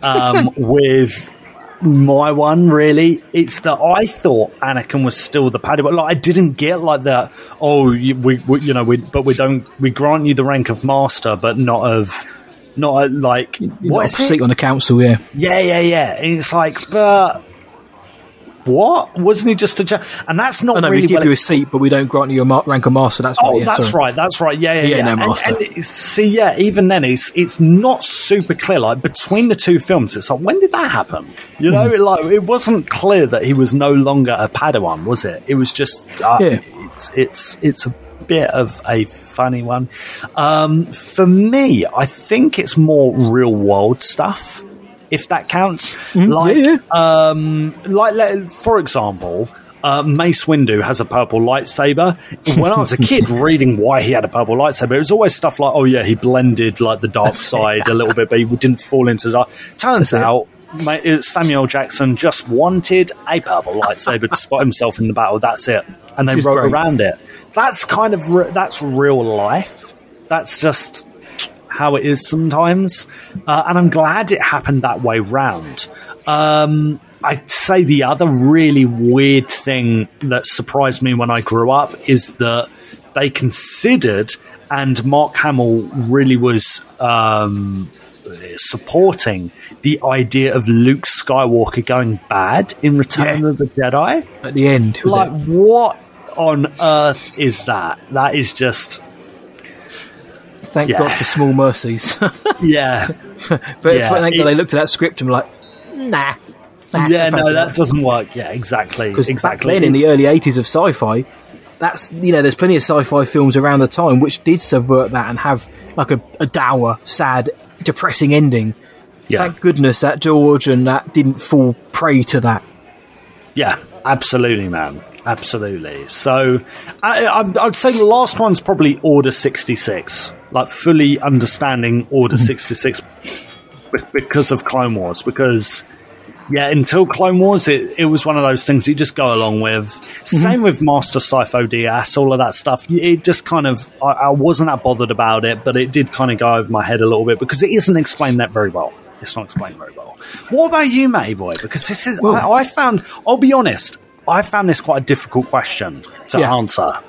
um, with my one. Really, it's that I thought Anakin was still the Padawan. Like I didn't get like that. Oh, you, we, we, you know, we, but we don't. We grant you the rank of master, but not of. Not a, like You're what not a it? seat on the council, yeah. Yeah, yeah, yeah. And it's like, but what wasn't he just a? And that's not I know really we give well you a seat, but we don't grant you a ma- rank of master. That's Oh, right. yeah, that's sorry. right. That's right. Yeah, yeah, Yeah, yeah. no, master. And, it's- see, yeah, even then, it's it's not super clear. Like between the two films, it's like when did that happen? You know, Mhm. it, like it wasn't clear that he was no longer a Padawan, was it? It was just uh, Yeah. It's it's it's a bit of a funny one. Um, for me, I think it's more real world stuff. If that counts, Mm-hmm. like, um, like, for example, uh, Mace Windu has a purple lightsaber. When I was a kid reading why he had a purple lightsaber, it was always stuff like, oh yeah, he blended like the dark side a little bit, but he didn't fall into the dark. Turns out, ma- uh, Samuel Jackson just wanted a purple lightsaber to spot himself in the battle. That's it, and they is wrote great. around it. That's kind of re- that's real life. That's just how it is sometimes, uh, and I'm glad it happened that way round. Um, I'd say the other really weird thing that surprised me when I grew up is that they considered, and Mark Hamill really was um, supporting the idea of Luke Skywalker going bad in Return of the Jedi At the end, like it? what on earth is that? That is just Thank yeah. God for small mercies. yeah. but Yeah, it- God they looked at that script and were like, nah. nah yeah, no, fancy that doesn't work. Yeah, exactly. Because exactly. back then, in the early 80s of sci-fi, that's you know, there's plenty of sci-fi films around the time which did subvert that and have like a, a dour, sad, depressing ending. Yeah. Thank goodness that George and that didn't fall prey to that. Yeah, absolutely, man. Absolutely. So, I, I, I'd say the last one's probably Order 66, like fully understanding Order mm-hmm. 66 because of Clone Wars. Because, yeah, until Clone Wars, it, it was one of those things you just go along with. Mm-hmm. Same with Master Sifo Dyas, all of that stuff. It just kind of, I, I wasn't that bothered about it, but it did kind of go over my head a little bit because it isn't explained that very well. It's not explained very well. What about you, Matty Boy? Because this is, I, I found, I'll be honest, I found this quite a difficult question to Yeah. answer.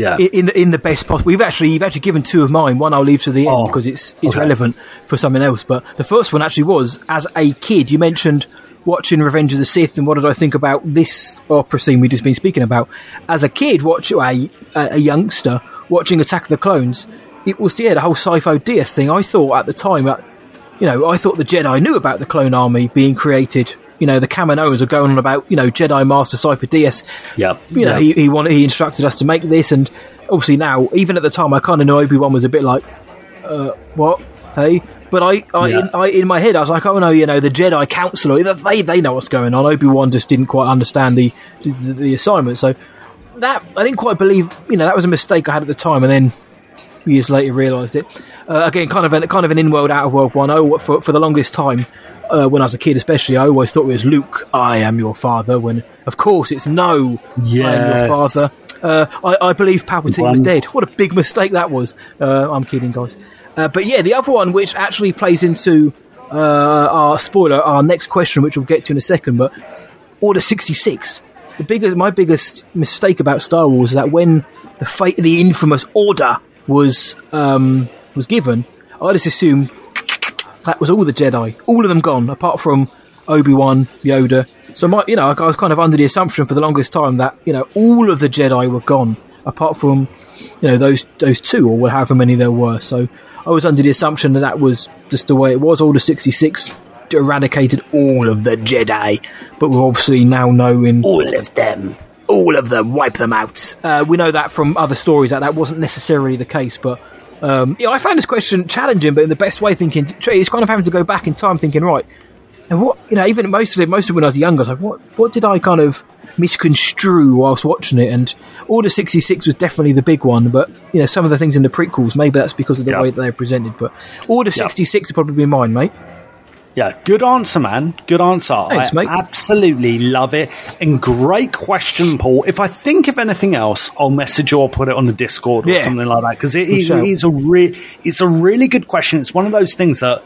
Yeah. In in the best possible. We've actually you've actually given two of mine. One I'll leave to the end Oh, because it's it's okay. relevant for something else. But the first one actually was as a kid. You mentioned watching Revenge of the Sith, and what did I think about this opera scene we've just been speaking about? As a kid, watch a a, a youngster watching Attack of the Clones. It was yeah the whole Sifo Dyas thing. I thought at the time that you know I thought the Jedi knew about the clone army being created you know the Kaminoans are going on about you know Jedi Master Sifo Dyas. Yep. You know Yep. he he wanted he instructed us to make this, and obviously now even at the time I kind of know Obi Wan was a bit like, uh, what? Hey, but I, I, Yeah. in, I, in my head, I was like, oh no, you know, the Jedi Council, they, they know what's going on. Obi Wan just didn't quite understand the, the, the assignment. So that I didn't quite believe, you know, that was a mistake I had at the time, and then years later realised it. Uh, again, kind of an kind of an in-world, out-of-world one. Oh, for for the longest time, uh, when I was a kid, especially, I always thought it was Luke. I am your father. When of course it's no, I am Yes. your father. Uh, I, I believe Palpatine was dead. What a big mistake that was. Uh, I'm kidding, guys. Uh, but yeah, the other one, which actually plays into uh, our spoiler, our next question, which we'll get to in a second, but Order 66. The biggest, my biggest mistake about Star Wars is that when the fate, the infamous Order was um, was given, I just assumed that was all the Jedi, all of them gone, apart from Obi Wan, Yoda. So my, you know, I was kind of under the assumption for the longest time that you know all of the Jedi were gone, apart from you know those those two or however many there were. So I was under the assumption that that was just the way it was. Order sixty six eradicated all of the Jedi, but we obviously now know in all of them. All of them, wipe them out. Uh, we know that from other stories that that wasn't necessarily the case, but um, yeah, I found this question challenging, but in the best way. Thinking it's kind of having to go back in time, thinking right, and what you know, even most of it, most of when I was younger, I was like, what, what did I kind of misconstrue whilst watching it? And Order sixty six was definitely the big one, but you know, some of the things in the prequels, maybe that's because of the way that they're presented. But Order sixty six would probably be mine, mate. Yeah, good answer, man. Good answer. Thanks, I mate. absolutely love it. And great question, Paul. If I think of anything else, I'll message you or put it on the Discord or Yeah. something like that because it, it shout. is a re- it's a really good question. It's one of those things that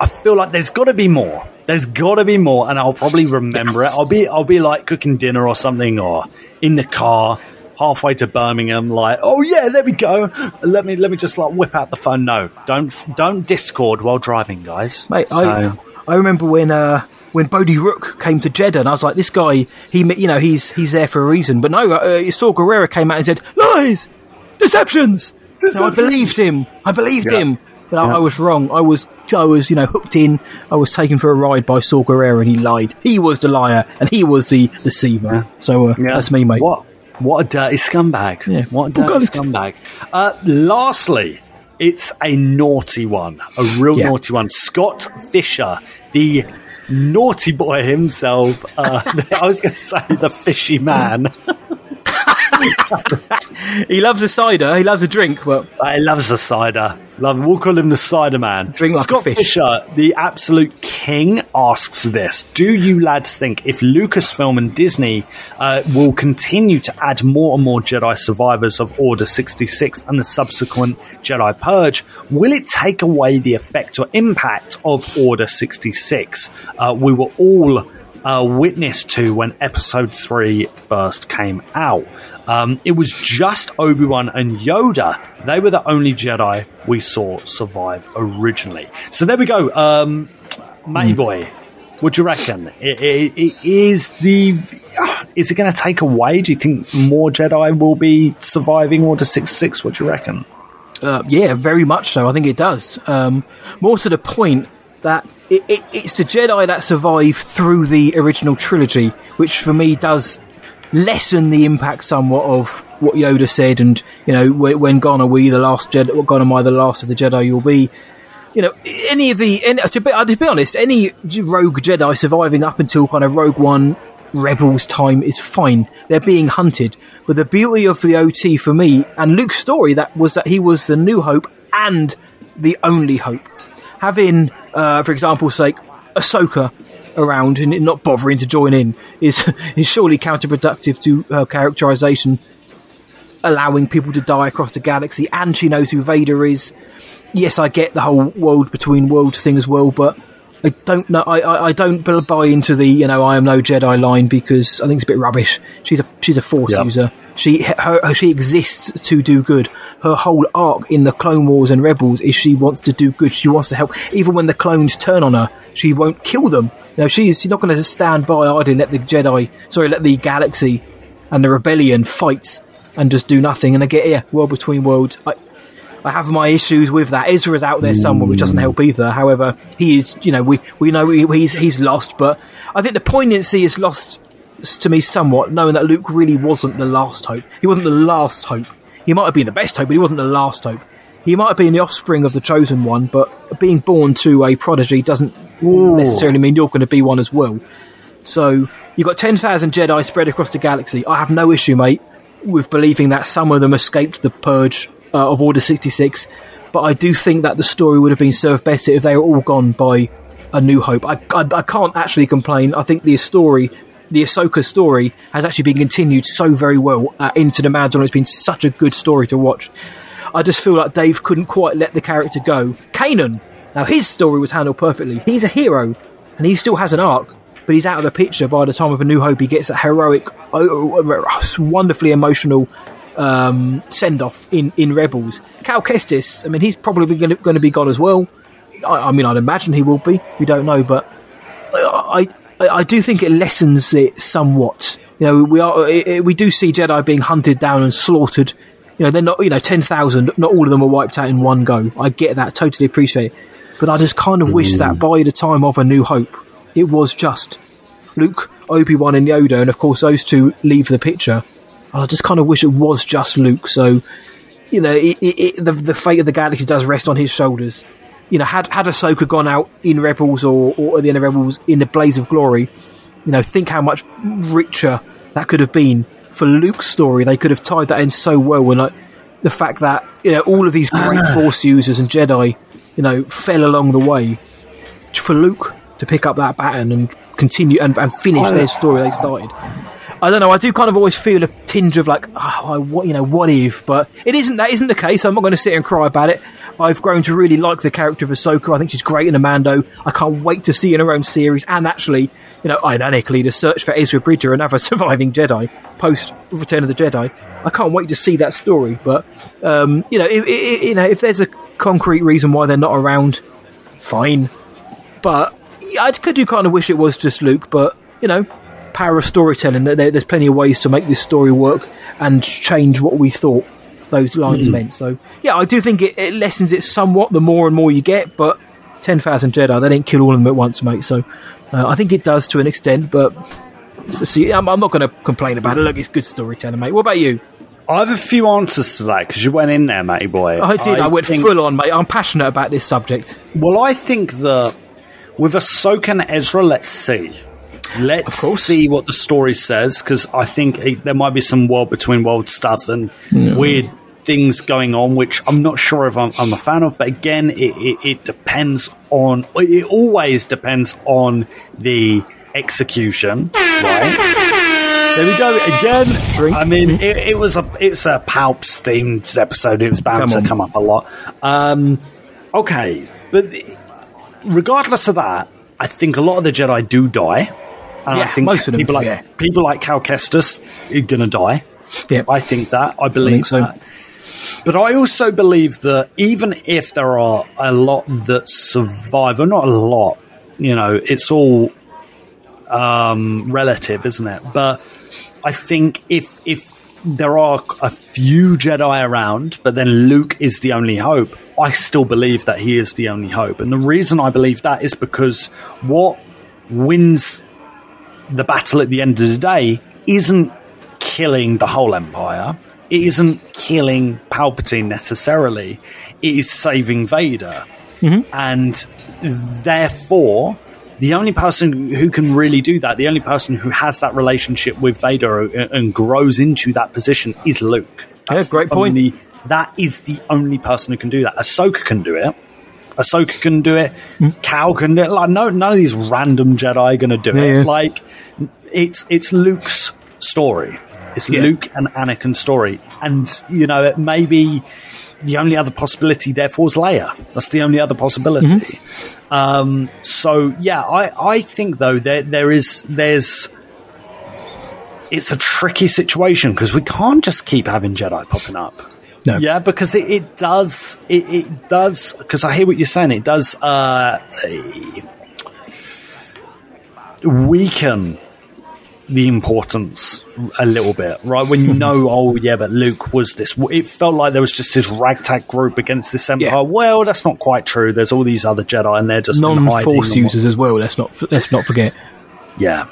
I feel like there's got to be more. There's got to be more, and I'll probably remember it. I'll be I'll be like cooking dinner or something, or in the car halfway to Birmingham, like, oh yeah, there we go. Let me let me just like whip out the phone. No, don't don't Discord while driving, guys. Mate, So- I, I remember when uh, when Bodhi Rook came to Jedha, and I was like, this guy, he, you know, he's he's there for a reason. But no, uh, Saw Gerrera came out and said lies, deceptions. And I believed him. I believed Yeah. him. But I, Yeah. I was wrong. I was I was you know hooked in. I was taken for a ride by Saw Gerrera, and he lied. He was the liar, and he was the deceiver. So uh, that's me, mate. What what a dirty scumbag! Yeah. What a dirty it. scumbag! Uh, lastly, it's a naughty one, a real Yeah. naughty one. Scott Fisher, the naughty boy himself. Uh, I was going to say the fishy man. he loves a cider. He loves a drink, but he loves a cider. Love. We'll call him the cider man. Drink like Scott fish. Fisher, the absolute king, asks this: Do you lads think if Lucasfilm and Disney uh, will continue to add more and more Jedi survivors of Order sixty six and the subsequent Jedi Purge, will it take away the effect or impact of Order sixty six? Uh, we were all uh, witness to when episode 3 first came out. Um, it was just Obi Wan and Yoda. They were the only Jedi we saw survive originally. So there we go. Um, Matty Boy, what do you reckon? I- I- I- Is the is it going to take away? Do you think more Jedi will be surviving Order six six? What do you reckon? Uh, yeah, very much so. I think it does. Um, more to the point that it, it, it's the Jedi that survive through the original trilogy, which for me does lessen the impact somewhat of what Yoda said. And you know, when, when gone are we the last Jedi? Gone am I the last of the Jedi? You'll be. You know, any of the any, to, be, uh, to be honest, any rogue Jedi surviving up until kind of Rogue One, Rebels time is fine. They're being hunted. But the beauty of the OT for me and Luke's story that was that he was the new hope and the only hope. Having, uh, for example's sake, Ahsoka around and not bothering to join in is is surely counterproductive to her characterization, allowing people to die across the galaxy. And she knows who Vader is. Yes, I get the whole world between worlds thing as well, but I don't know. I, I, I don't buy into the you know I am no Jedi line because I think it's a bit rubbish. She's a she's a Force user. She her, her she exists to do good. Her whole arc in the Clone Wars and Rebels is she wants to do good. She wants to help. Even when the clones turn on her, she won't kill them. You know, she's she's not going to stand by idly and let the Jedi, sorry, let the galaxy and the rebellion fight and just do nothing. And I get yeah, world between worlds. I, I have my issues with that. Ezra's out there somewhere, which doesn't help either. However, he is, you know, we, we know he, he's, he's lost, but I think the poignancy is lost to me somewhat, knowing that Luke really wasn't the last hope. He wasn't the last hope. He might have been the best hope, but he wasn't the last hope. He might have been the offspring of the chosen one, but being born to a prodigy doesn't necessarily mean you're going to be one as well. So you've got 10,000 Jedi spread across the galaxy. I have no issue, mate, with believing that some of them escaped the purge uh, of Order 66, but I do think that the story would have been served better if they were all gone by A New Hope. I, I, I can't actually complain. I think the story, the Ahsoka story, has actually been continued so very well uh, into the Mandalorian. It's been such a good story to watch. I just feel like Dave couldn't quite let the character go. Kanan, now his story was handled perfectly. He's a hero, and he still has an arc, but he's out of the picture by the time of A New Hope. He gets a heroic, oh, oh, wonderfully emotional um, send off in, in Rebels. Cal Kestis, I mean, he's probably going to be gone as well. I, I, mean, I'd imagine he will be. We don't know, but I, I, I do think it lessens it somewhat. You know, we are we do see Jedi being hunted down and slaughtered. You know, they're not. You know, ten thousand. Not all of them were wiped out in one go. I get that. Totally appreciate. it. But I just kind of wish that by the time of A New Hope, it was just Luke, Obi Wan, and Yoda, and of course those two leave the picture. I just kind of wish it was just Luke. So, you know, it, it, it, the, the fate of the galaxy does rest on his shoulders. You know, had had Ahsoka gone out in Rebels or, or at the end of Rebels in the blaze of glory, you know, think how much richer that could have been for Luke's story. They could have tied that in so well. And like the fact that you know all of these great ah. Force users and Jedi, you know, fell along the way for Luke to pick up that baton and continue and, and finish oh. their story they started. I don't know. I do kind of always feel a tinge of like, oh, I, what you know, what if? But it isn't. That isn't the case. I'm not going to sit and cry about it. I've grown to really like the character of Ahsoka. I think she's great in Amando. I can't wait to see in her own series. And actually, you know, ironically, the search for Ezra Bridger, another surviving Jedi post Return of the Jedi. I can't wait to see that story. But um, you know, if, if, you know, if there's a concrete reason why they're not around, fine. But I could do kind of wish it was just Luke. But you know, power of storytelling. There, there's plenty of ways to make this story work and change what we thought those lines Mm. meant. So yeah, I do think it, it lessens it somewhat the more and more you get. But ten thousand Jedi, they didn't kill all of them at once, mate. So uh, I think it does to an extent. But see, I'm, I'm not going to complain about it. Look, it's good storytelling, mate. What about you? I have a few answers to that because you went in there, matey boy. I did. I, went think- full on, mate. I'm passionate about this subject. Well, I think that with Ahsoka and Ezra, let's see. Let's see what the story says because I think it, there might be some world between world stuff and Yeah. weird things going on, which I'm not sure if I'm, I'm a fan of. But again, it, it, it depends on. It always depends on the execution, right? There we go again. I mean, it, it was a it's a Palps themed episode. It was bound Come to come up a lot. Um, okay, but regardless of that, I think a lot of the Jedi do die. And I Yeah, think most of them, people like yeah. people like Cal Kestis are going to die. Yeah, I think that. I believe think so. that. But I also believe that even if there are a lot that survive, or not a lot, you know, it's all um, relative, isn't it? But I think if if there are a few Jedi around, but then Luke is the only hope, I still believe that he is the only hope. And the reason I believe that is because what wins the battle at the end of the day isn't killing the whole empire. It isn't killing Palpatine necessarily. It is saving Vader. Mm-hmm. And therefore, the only person who can really do that, the only person who has that relationship with Vader and grows into that position is Luke. That's yeah, great point. only- that is the only person who can do that. Ahsoka can do it. Ahsoka can do it. Hmm. Cal can do it. Like no, none of these random Jedi are going to do Yeah, it. yeah. Like it's it's Luke's story. It's Yeah. Luke and Anakin's story, and you know it may be the only other possibility. Therefore, is Leia. That's the only other possibility. Mm-hmm. Um, so yeah, I I think though there there is there's it's a tricky situation because we can't just keep having Jedi popping up. No. Yeah, because it, it does it, it does because I hear what you're saying. It does uh, weaken the importance a little bit, right? When you know, oh yeah, but Luke was this. It felt like there was just this ragtag group against this Empire. Yeah. Well, that's not quite true. There's all these other Jedi, and they're just Non-force users as well. Let's not let's not forget. yeah,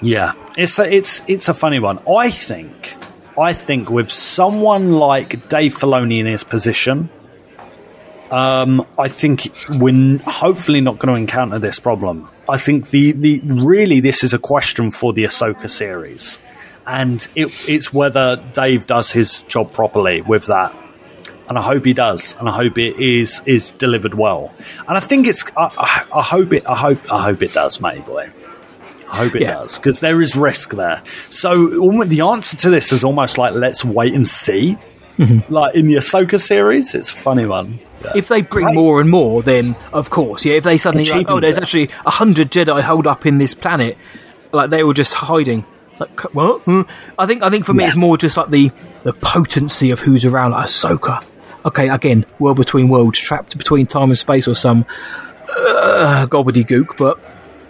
yeah. It's a, it's it's a funny one. I think I think with someone like Dave Filoni in his position, um, I think we're hopefully not going to encounter this problem. I think the the really this is a question for the Ahsoka series, and it, it's whether Dave does his job properly with that. And I hope he does, and I hope it is is delivered well. And I think it's. I, I hope it. I hope. I hope it does, matey boy. I hope it Yeah. does because there is risk there. So the answer to this is almost like let's wait and see. Mm-hmm. Like in the Ahsoka series, it's a funny one. If they bring more and more, then of course, yeah. If they suddenly like, oh, there's it. actually a hundred Jedi holed up in this planet, like they were just hiding. Like what? Hmm. I think I think for me Yeah. it's more just like the the potency of who's around. Like Ahsoka. Okay, again, world between worlds, trapped between time and space, or some uh, gobbledygook. But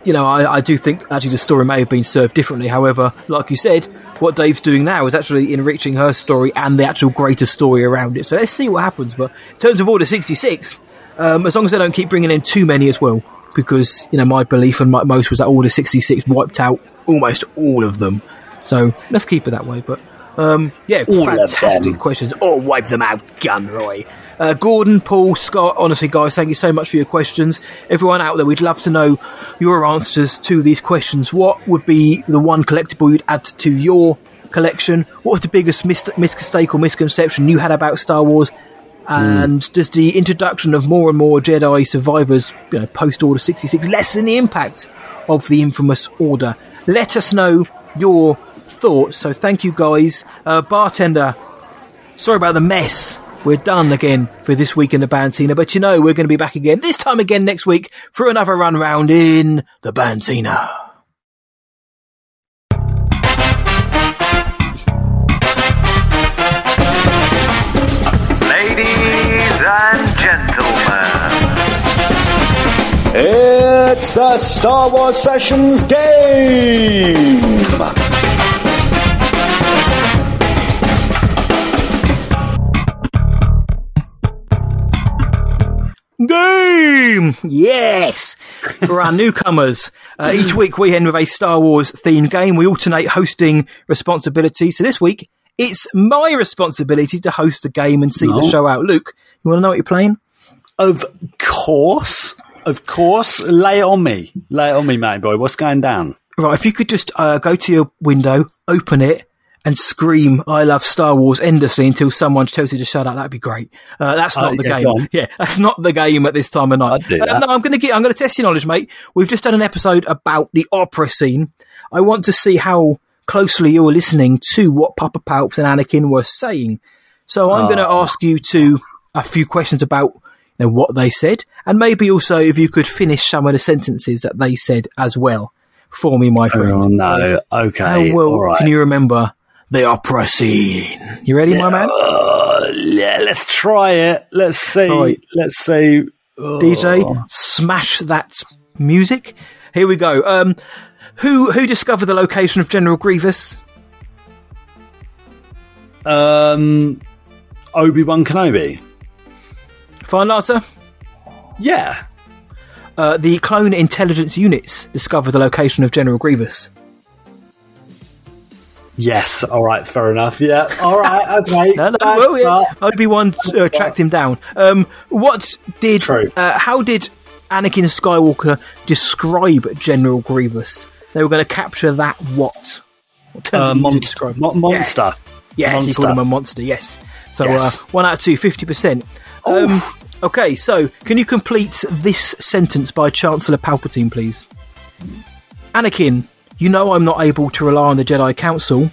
you know, I, I do think actually the story may have been served differently. However, like you said, what Dave's doing now is actually enriching her story and the actual greater story around it. So let's see what happens. But in terms of Order 66, um, as long as they don't keep bringing in too many as well, because, you know, my belief and my, most was that Order 66 wiped out almost all of them. So let's keep it that way. But um, yeah, All fantastic questions. Or wipe them out, Gunray. Uh, Gordon, Paul, Scott, honestly, guys, thank you so much for your questions. Everyone out there, we'd love to know your answers to these questions. What would be the one collectible you'd add to your collection? What was the biggest mis- mistake or misconception you had about Star Wars? And does the introduction of more and more Jedi survivors, you know, post Order 66, lessen the impact of the infamous Order? Let us know your thoughts. So thank you, guys. Uh, bartender, sorry about the mess. We're done again for this week in the Bantina, but you know we're going to be back again this time again next week for another run round in the Bantina. Ladies and gentlemen, It's the Star Wars Sessions game! Yes! For our newcomers, uh, each week we end with a Star Wars themed game. We alternate hosting responsibilities. So this week, it's my responsibility to host the game and see the show out. Luke, you want to know what you're playing? Of course, of course. Lay it on me. Lay it on me, mate boy. What's going down? Right, if you could just uh, go to your window, open it, and scream "I love Star Wars" endlessly until someone tells you to shut up, that'd be great. Uh, that's Oh, not the yeah, game. Yeah, that's not the game at this time of night. Do Uh, that. no, I'm going to get. I'm going to test your knowledge, mate. We've just done an episode about the opera scene. I want to see how closely you were listening to what Papa Palps and Anakin were saying. So I'm going to Oh. ask you to a few questions about you know, what they said, and maybe also if you could finish some of the sentences that they said as well for me, my friend. Oh no. Okay. how well right. can you remember the opera scene? You ready, my man? Yeah, let's try it. Let's see. Right. Let's see. DJ, Oh. smash that music. Here we go. Um, who who discovered the location of General Grievous? Um, Obi Wan Kenobi. Final answer. Yeah. Uh, the clone intelligence units discovered the location of General Grievous. Yes. All right. Fair enough. Yeah. All right. Okay. No, no, well, yeah. Obi Wan uh, tracked him down. Um, what did? True. Uh, how did Anakin Skywalker describe General Grievous? They were going to capture that what? What Uh, did he monst- describe? mo- monster. Yes, yes he Monster. called him a monster. Yes. So Yes. Uh, one out of two, 50%. Um, okay, so can you complete this sentence by Chancellor Palpatine, please? Anakin, you know I'm not able to rely on the Jedi Council.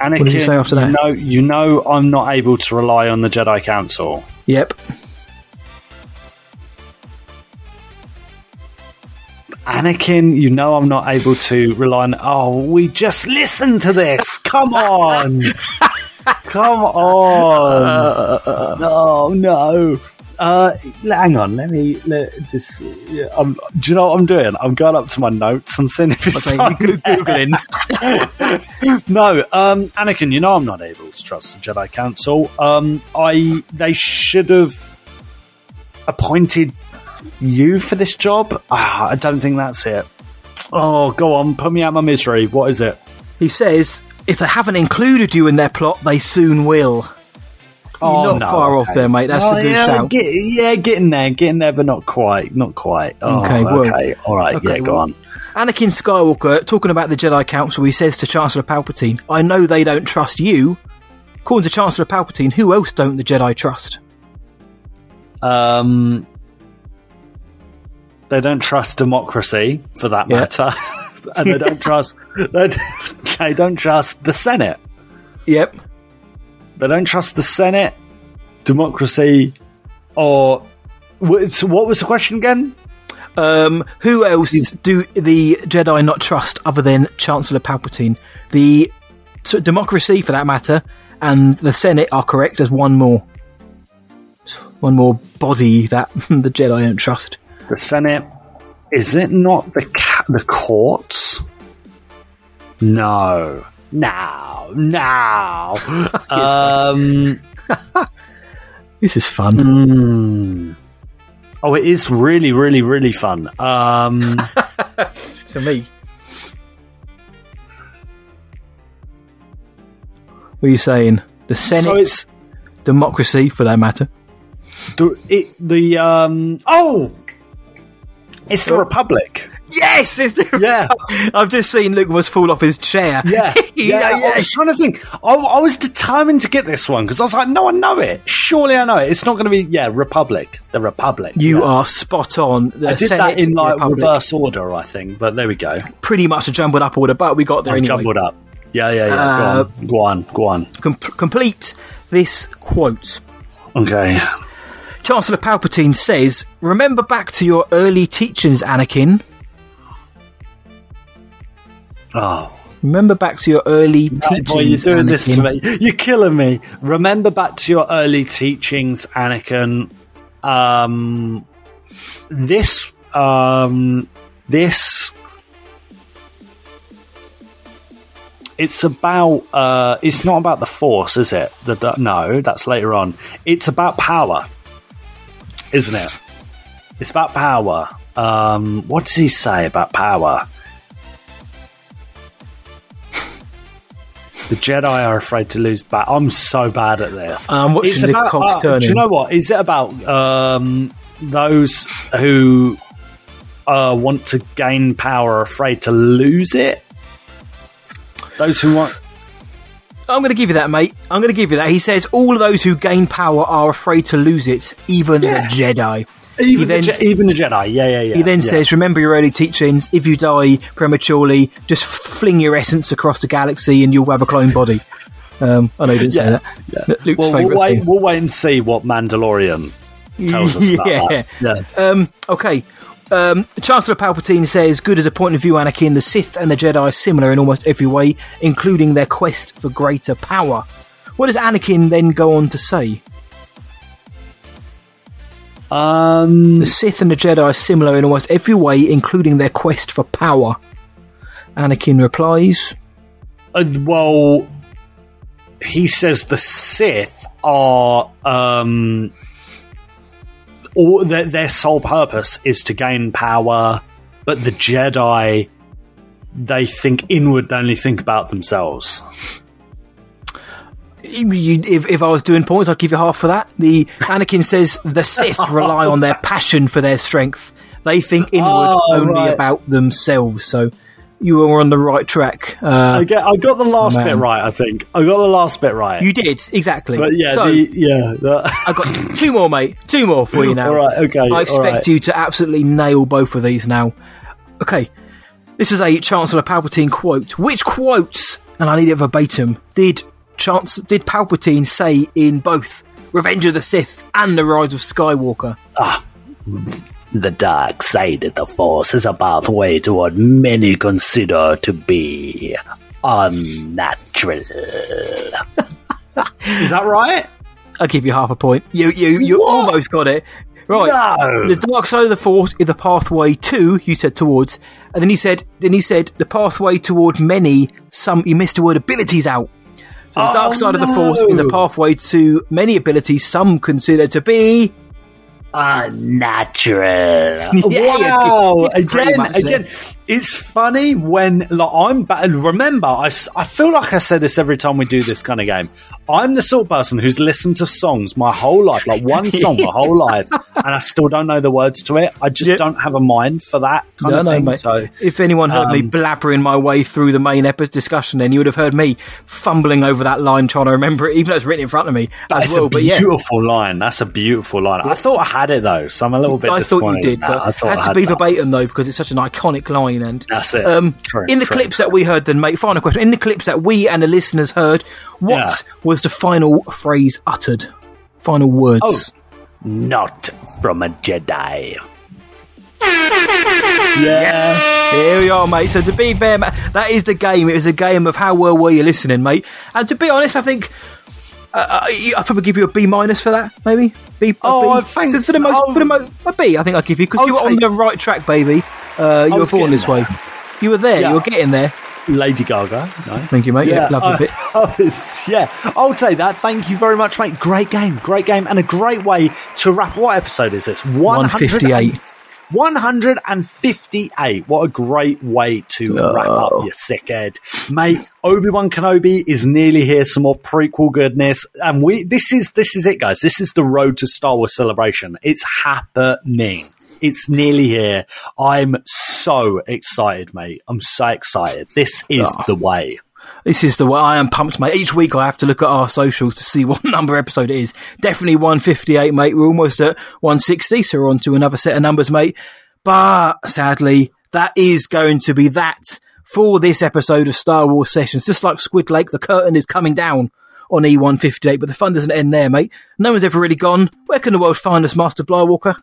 Anakin, What did you say after that? You know, you know, I'm not able to rely on the Jedi Council. Yep. Anakin, you know I'm not able to rely on. Oh, we just listen to this. Come on. Come on. Uh, uh, uh, oh, no. Uh, hang on, let me let, just. Yeah, I'm, do you know what I'm doing? I'm going up to my notes and seeing if it's Okay, on you googling. no, um, Anakin, you know I'm not able to trust the Jedi Council. Um, I they should have appointed you for this job. Ah, I don't think that's it. Oh, go on, put me out my misery. What is it? He says, if they haven't included you in their plot, they soon will. You're Oh, not no, far off there, mate. That's Oh, a good yeah, shout. Get, yeah, getting there, getting there, but not quite, not quite. Oh, Okay, okay, all right, okay, yeah, go well- on. Anakin Skywalker, talking about the Jedi Council, he says to Chancellor Palpatine, I know they don't trust you. According to Chancellor Palpatine, who else don't the Jedi trust? Um, they don't trust democracy, for that Yeah. matter, and they don't trust they, they don't trust the Senate. Yep. They don't trust the Senate, democracy, or what was the question again? Um, who else do the Jedi not trust other than Chancellor Palpatine? The so democracy, for that matter, and the Senate are correct. There's one more, one more body that the Jedi don't trust. The Senate is it not the ca- the courts? No, no, now. um, This is fun. mm. Oh, it is really, really, really fun. Um, For me. What are you saying? The Senate, so it's democracy, for that matter. the it, the um. Oh, it's the Republic. Yes, Yeah. I've just seen Luke was fall off his chair. Yeah, yeah. Yeah. I was trying to think. I, I was determined to get this one because I was like, no, I know it. Surely I know it. It's not going to be yeah, Republic. The Republic. You yeah. are spot on. The I did Senate, that in like Republic, reverse order, I think. But there we go. pretty much a jumbled up order, but we got there anyway. jumbled up. Yeah, yeah, yeah. Uh, go on, go on, go on. Com- complete this quote. Okay. Chancellor Palpatine says, "Remember back to your early teachings, Anakin. Oh, Remember back to your early teachings, boy, you're doing Anakin. this to me. You're killing me. Remember back to your early teachings, Anakin. Um, this, um, this. It's about. Uh, it's not about the Force, is it? The no, that's later on. It's about power, isn't it? It's about power. Um, what does he say about power? The Jedi are afraid to lose back. I'm so bad at this. It's the about- uh, Do you know what? Is it about um, those who uh, want to gain power are afraid to lose it? Those who want. I'm going to give you that, mate. I'm going to give you that. He says all those who gain power are afraid to lose it, even Yeah. the Jedi. Even, He the, Je- even the Jedi. Yeah, yeah, yeah. he then yeah. says, "Remember your early teachings. If you die prematurely, just fling your essence across the galaxy, and you'll have a clone body." Um, I know he didn't say Yeah, that. yeah. Luke's Well, we'll wait, thing. we'll wait and see what Mandalorian tells us about Yeah. Yeah. Um, okay. Um, Chancellor Palpatine says, good as a point of view, Anakin, the Sith and the Jedi are similar in almost every way, including their quest for greater power. What does Anakin then go on to say? Um, The Sith and the Jedi are similar in almost every way, including their quest for power. Anakin replies, Uh, well, he says the Sith are um, all their, their sole purpose is to gain power, but the Jedi they think inward, they only think about themselves. You- if, if I was doing points, I'd give you half for that. The Anakin says the Sith rely on their passion for their strength. They think inward Oh, only right. about themselves. So you were on the right track. Uh, I get, I got the last man. bit right. I think I got the last bit right. you did exactly. but yeah, So, the, yeah. The, I got two more, mate. Two more for you now. All right, okay, I expect right. you to absolutely nail both of these now. Okay, this is a Chancellor Palpatine quote. Which quotes, and I need it verbatim, did Chance did Palpatine say in both Revenge of the Sith and The Rise of Skywalker? Ah, the dark side of the Force is a pathway to what many consider to be unnatural. is that right? I'll give you half a point. You you you almost got it. Right. No. The dark side of the force is the pathway to, you said towards. And then he said then he said the pathway toward many some you missed the word abilities out. So the Oh, dark side of the force is a pathway to many abilities some consider to be unnatural. Yeah, wow! again, again, it's funny when like I'm. Ba- remember, I feel like I say this every time we do this kind of game. I'm the sort of person who's listened to songs my whole life, like one song my whole life, and I still don't know the words to it. I just don't have a mind for that kind No, of no, thing. mate. So if anyone heard me um, blabbering my way through the main episode discussion, then you would have heard me fumbling over that line trying to remember it, even though it's written in front of me as That's well. a But yeah, beautiful line. That's a beautiful line. I thought I had it though, so I'm a little bit. I thought you did, but I thought had I to be that. verbatim though because it's such an iconic line. That's it. Um, True, in the true. clips that we heard, then, mate. Final question: In the clips that we and the listeners heard, what Yeah. was the final phrase uttered? Final words. Oh, not from a Jedi. Yes. Here we are, mate. So to be fair, that is the game. It was a game of how well were you listening, mate. And to be honest, I think uh, I- I'd probably give you a B minus for that, maybe. B. Oh, B. thanks. For the most, Oh. for the mo- a B, I think I'd give you because you were on the right track, baby. Uh, you were born this way. You were there. Yeah. You were getting there. Lady Gaga. Nice. Thank you, mate. Yeah, lovely uh, bit. I was- yeah, I'll take that. Thank you very much, mate. Great game, great game, and a great way to wrap. What episode is this? 158. 158. What a great way to wrap up Oh. your sick head. Mate, Obi-Wan Kenobi is nearly here, some more prequel goodness. And we this is this is it, guys. This is the road to Star Wars celebration. It's happening. It's nearly here. I'm so excited, mate. I'm so excited. This is Oh. the way. This is the way I am pumped, mate. Each week I have to look at our socials to see what number episode it is. Definitely 158, mate. We're almost at 160, so we're on to another set of numbers, mate. But sadly, that is going to be that for this episode of Star Wars Sessions. Just like Squid Lake, the curtain is coming down on E158, but the fun doesn't end there, mate. No one's ever really gone. Where can the world find us, Master Blywalker?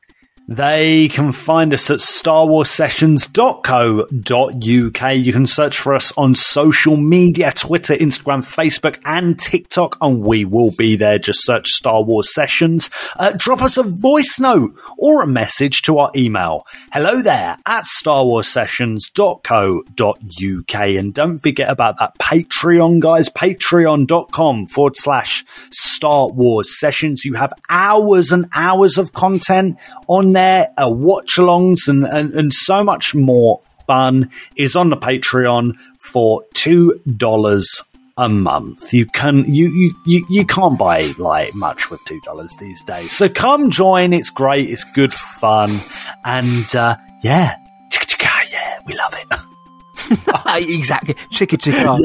They can find us at starwarsessions.co.uk. You can search for us on social media Twitter, Instagram, Facebook, and TikTok, and we will be there. Just search Star Wars Sessions. Uh, drop us a voice note or a message to our email. Hello there at starwarsessions.co.uk. And don't forget about that Patreon, guys. Patreon.com forward slash Star Wars Sessions. You have hours and hours of content on there, uh, watch alongs, and, and, and so much more fun is on the Patreon for $2 a month. You can you you you, you can't buy like much with two dollars these days. So come join. It's great. It's good fun, and uh, yeah, exactly. Chicka chicka.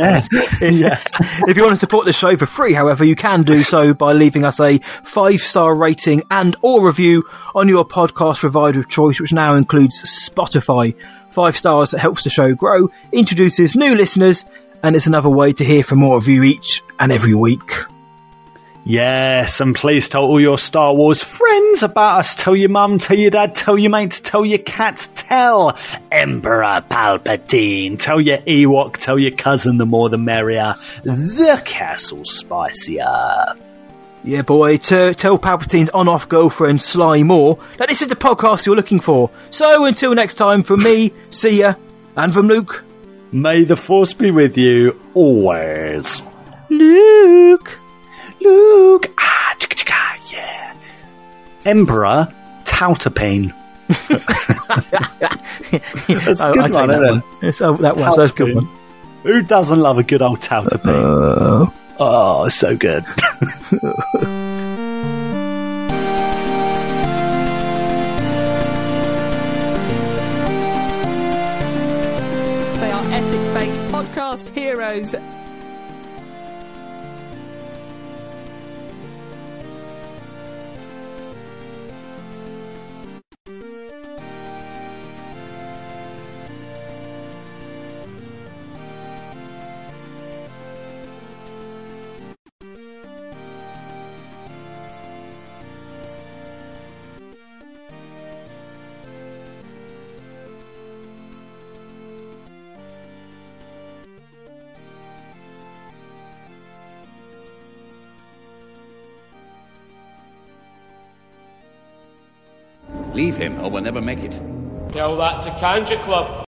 Yeah. Yeah. if you want to support the show for free, however, you can do so by leaving us a five star rating and or review on your podcast provider of choice, which now includes Spotify. Five stars helps the show grow, introduces new listeners, and it's another way to hear from more of you each and every week. Yes, and please tell all your Star Wars friends about us. Tell your mum, tell your dad, tell your mates, tell your cats, tell Emperor Palpatine, tell your Ewok, tell your cousin, the more the merrier. The castle's spicier. Yeah, boy, t- tell Palpatine's on off girlfriend Sly Moore that this is the podcast you're looking for. So until next time, from me, see ya, and from Luke. May the Force be with you always. Luke. Luke. Ah, chicka chicka, yeah. Emperor Tautapane. That's a I- good I take one, that isn't it? one. Yes, oh, that was that's a good one. Who doesn't love a good old Tautapane? Uh, oh, so good. They are Essex based podcast heroes. Leave him, or we'll never make it. Tell that to Kanjiklub.